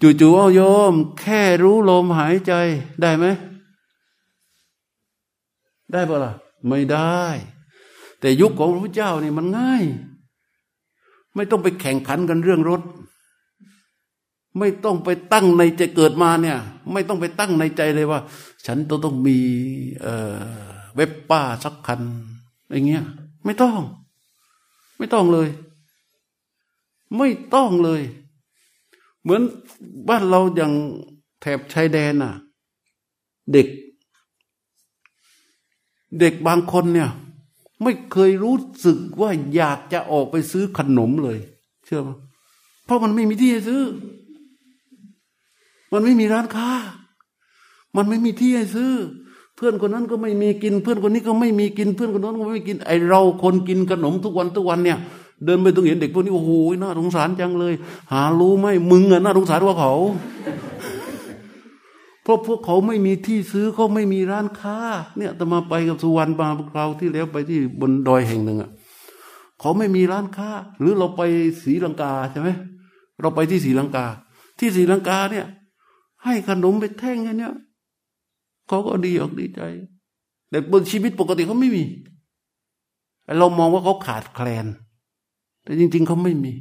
จู่ๆเอาโยม แค่รู้ลมหายใจได้ไหม ได้ปะล่ะ ไม่ได้ แต่ยุคของพระพุทธเจ้านี่มันง่าย ไม่ต้องไปแข่งขันกันเรื่องรถ ไม่ต้องไปตั้งในใจเกิดมาเนี่ย ไม่ต้องไปตั้งในใจเลยว่า ฉันต้องต้องมีเเว็บป้าสักคันอย่างเงี้ยไม่ต้อง ไม่ต้องเลย ไม่ต้องเลย เหมือนบ้านเราอย่างแถบชายแดนน่ะ เด็ก เด็กบางคนเนี่ย ไม่เคยรู้สึกว่าอยากจะออกไปซื้อขนมเลย เชื่อไหมเพราะมันไม่มีที่ให้ซื้อ มันไม่มีร้านค้า มันไม่มีที่ให้ซื้อ เพื่อนคนนั้นก็ไม่มีกิน เพื่อนคนนี้ก็ไม่มีกิน เพื่อนคนนั้นก็ไม่กิน ไอเราคนกินขนมทุกวันทุกวันเนี่ย เดินไปตรงเห็นเด็กพวกนี้โอ้โหน่าสงสารจังเลย หารู้ไหมมึงอะน่าสงสารกว่าเขาเพราะพวกเขาไม่มีที่ซื้อเขาไม่มีร้านค้า เนี่ยแต่มาไปกับสุวรรณมาคราวที่แล้วไปที่บนดอยแห่งหนึ่งอะเขาไม่มีร้านค้า หรือเราไปศรีลังกาใช่ไหมเราไปที่ศรีลังกา ที่ศรีลังกาเนี่ย ให้ขนมไปแท่งแค่นี้ เขาก็ดีออกดีใจ แต่บนชีวิตปกติเขาไม่มี เรามองว่าเขาขาดแคลน แต่จริง ๆเขาไม่มี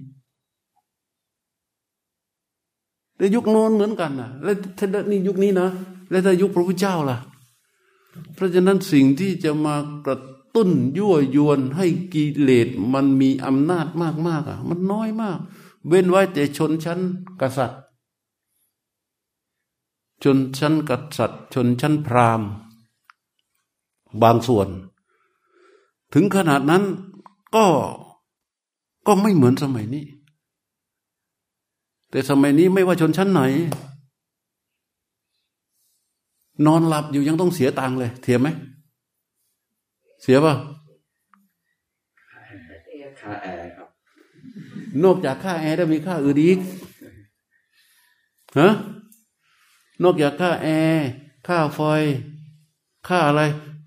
แต่ยุคโน้นเหมือนกันนะแล้วถ้านี่ยุคนี้นะ แล้วถ้ายุคพระพุทธเจ้าล่ะ เพราะฉะนั้นสิ่งที่จะมากระตุ้นยั่วยวนให้กิเลสมันมีอำนาจมากๆอะ มันน้อยมาก เว้นไว้แต่ชนชั้นกษัตริย์ ชนชั้นกษัตริย์ ชนชั้นพราหมณ์ บางส่วน ถึงขนาดนั้นก็ก็ไม่เหมือนสมัยนี้ แต่สมัยนี้ไม่ว่าชนชั้นไหน นอนหลับอยู่ยังต้องเสียตังค์เลย เทียมไหม เสียป่ะค่าแอร์ครับ นอกจากค่าแอร์ได้มีค่าอื่นอีกฮะ นอกจากค่าแอร์ค่าไฟค่าอะไร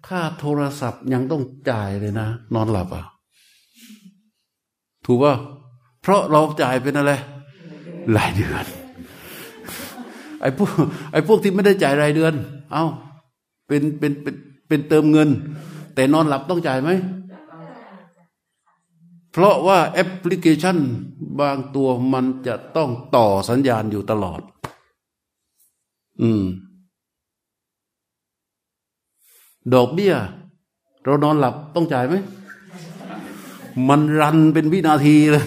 ค่าโทรศัพท์ยังต้องจ่ายเลยนะ นอนหลับอะ ถูกป่ะเพราะเราจ่ายเป็นอะไรรายเดือน ไอ้พวกไอ้พวกที่ไม่ได้จ่ายรายเดือน เอา้าเป็นเป็นเป็นเป็นเติมเงิน แต่นอนหลับต้องจ่ายไหม เพราะว่าแอปพลิเคชันบางตัวมันจะต้องต่อสัญญาณอยู่ตลอด อืม ดอกเบี้ย เรานอนหลับต้องจ่ายไหม มันรันเป็นวินาทีเลย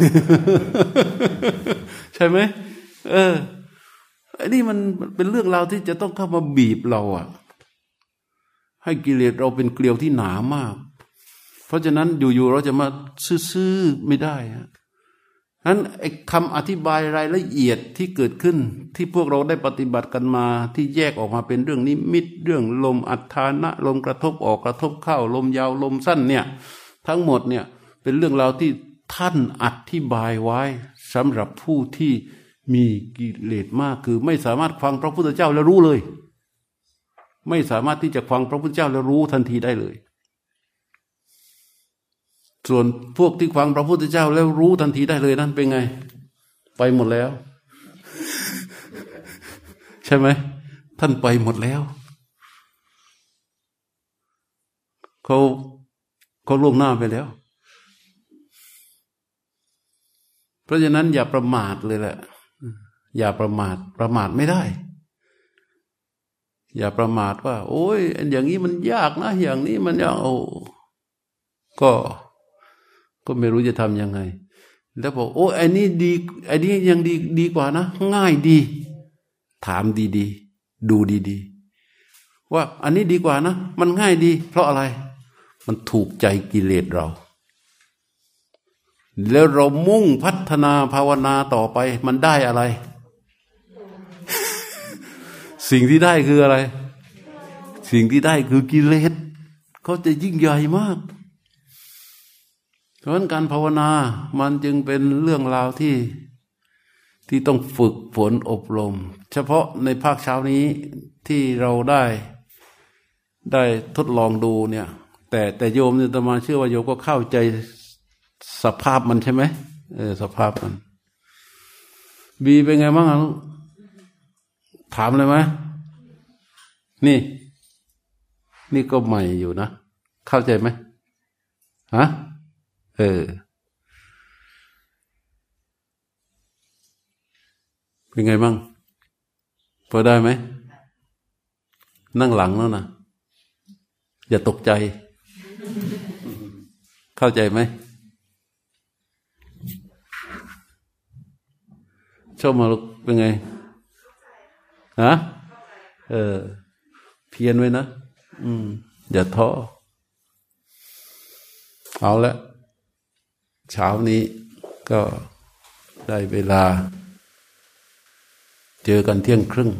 ใช่ไหมเออไอ้นี่มันเป็นเรื่องราวที่จะต้องเข้ามาบีบเราอะให้กิเลสเราเป็นเกลียวที่หนามาก เพราะฉะนั้นอยู่ๆเราจะมาซื่อๆไม่ได้ฮะ นั้นไอ้คำอธิบายรายละเอียดที่เกิดขึ้น ที่พวกเราได้ปฏิบัติกันมา ที่แยกออกมาเป็นเรื่องนิมิต เรื่องลมอัฐานะ ลมกระทบออกกระทบเข้า ลมยาวลมสั้นเนี่ย ทั้งหมดเนี่ยเป็นเรื่องราวที่ท่านอธิบายไว้สำหรับผู้ที่มีกิเลสมากคือไม่สามารถฟังพระพุทธเจ้าแล้วรู้เลย ไม่สามารถที่จะฟังพระพุทธเจ้าแล้วรู้ทันทีได้เลย ส่วนพวกที่ฟังพระพุทธเจ้าแล้วรู้ทันทีได้เลยนั่นเป็นไง ไปหมดแล้ว ใช่ไหมท่านไปหมดแล้วเขาก็ล่วงหน้าไปแล้ว เพราะฉะนั้นอย่าประมาทเลยแหละ อย่าประมาทประมาทไม่ได้ อย่าประมาทว่า โอ้ยอย่างนี้มันยากนะ อย่างนี้มันยากโอ้ก็ ก็ไม่รู้จะทำยังไง แล้วบอกโอ้ไอ้นี่ดีไอ้นี่ยังดีดีกว่านะ ง่ายดี ถามดีๆดูดีๆ ว่าอันนี้ดีกว่านะ มันง่ายดี เพราะอะไร มันถูกใจกิเลสเรา แล้วเรามุ่งพัฒนาภาวนาต่อไป มันได้อะไร สิ่งที่ได้คืออะไร สิ่งที่ได้คือกิเลสเขาจะยิ่งใหญ่มาก เพราะฉะนั้นการภาวนามันจึงเป็นเรื่องราวที่ที่ต้องฝึกฝนอบรม เฉพาะในภาคเช้านี้ที่เราได้ได้ทดลองดูเนี่ย แต่แต่โยมเนี่ยตมาเชื่อว่าโยมก็เข้าใจสภาพมันใช่ไหมเออสภาพมัน บีเป็นไงบ้างลูกถามเลยไหมนี่ นี่ก็ใหม่อยู่นะ เข้าใจไหมฮะ เออ เป็นไงบ้างพอได้ไหม นั่งหลังแล้วนะ อย่าตกใจ เข้าใจไหม ชอบมาลุกเป็นไงฮะเออ เพียนไว้นะ อืม อย่าท้อเอาละ เช้านี้ก็ได้เวลา เจอกันเที่ยงครึ่ง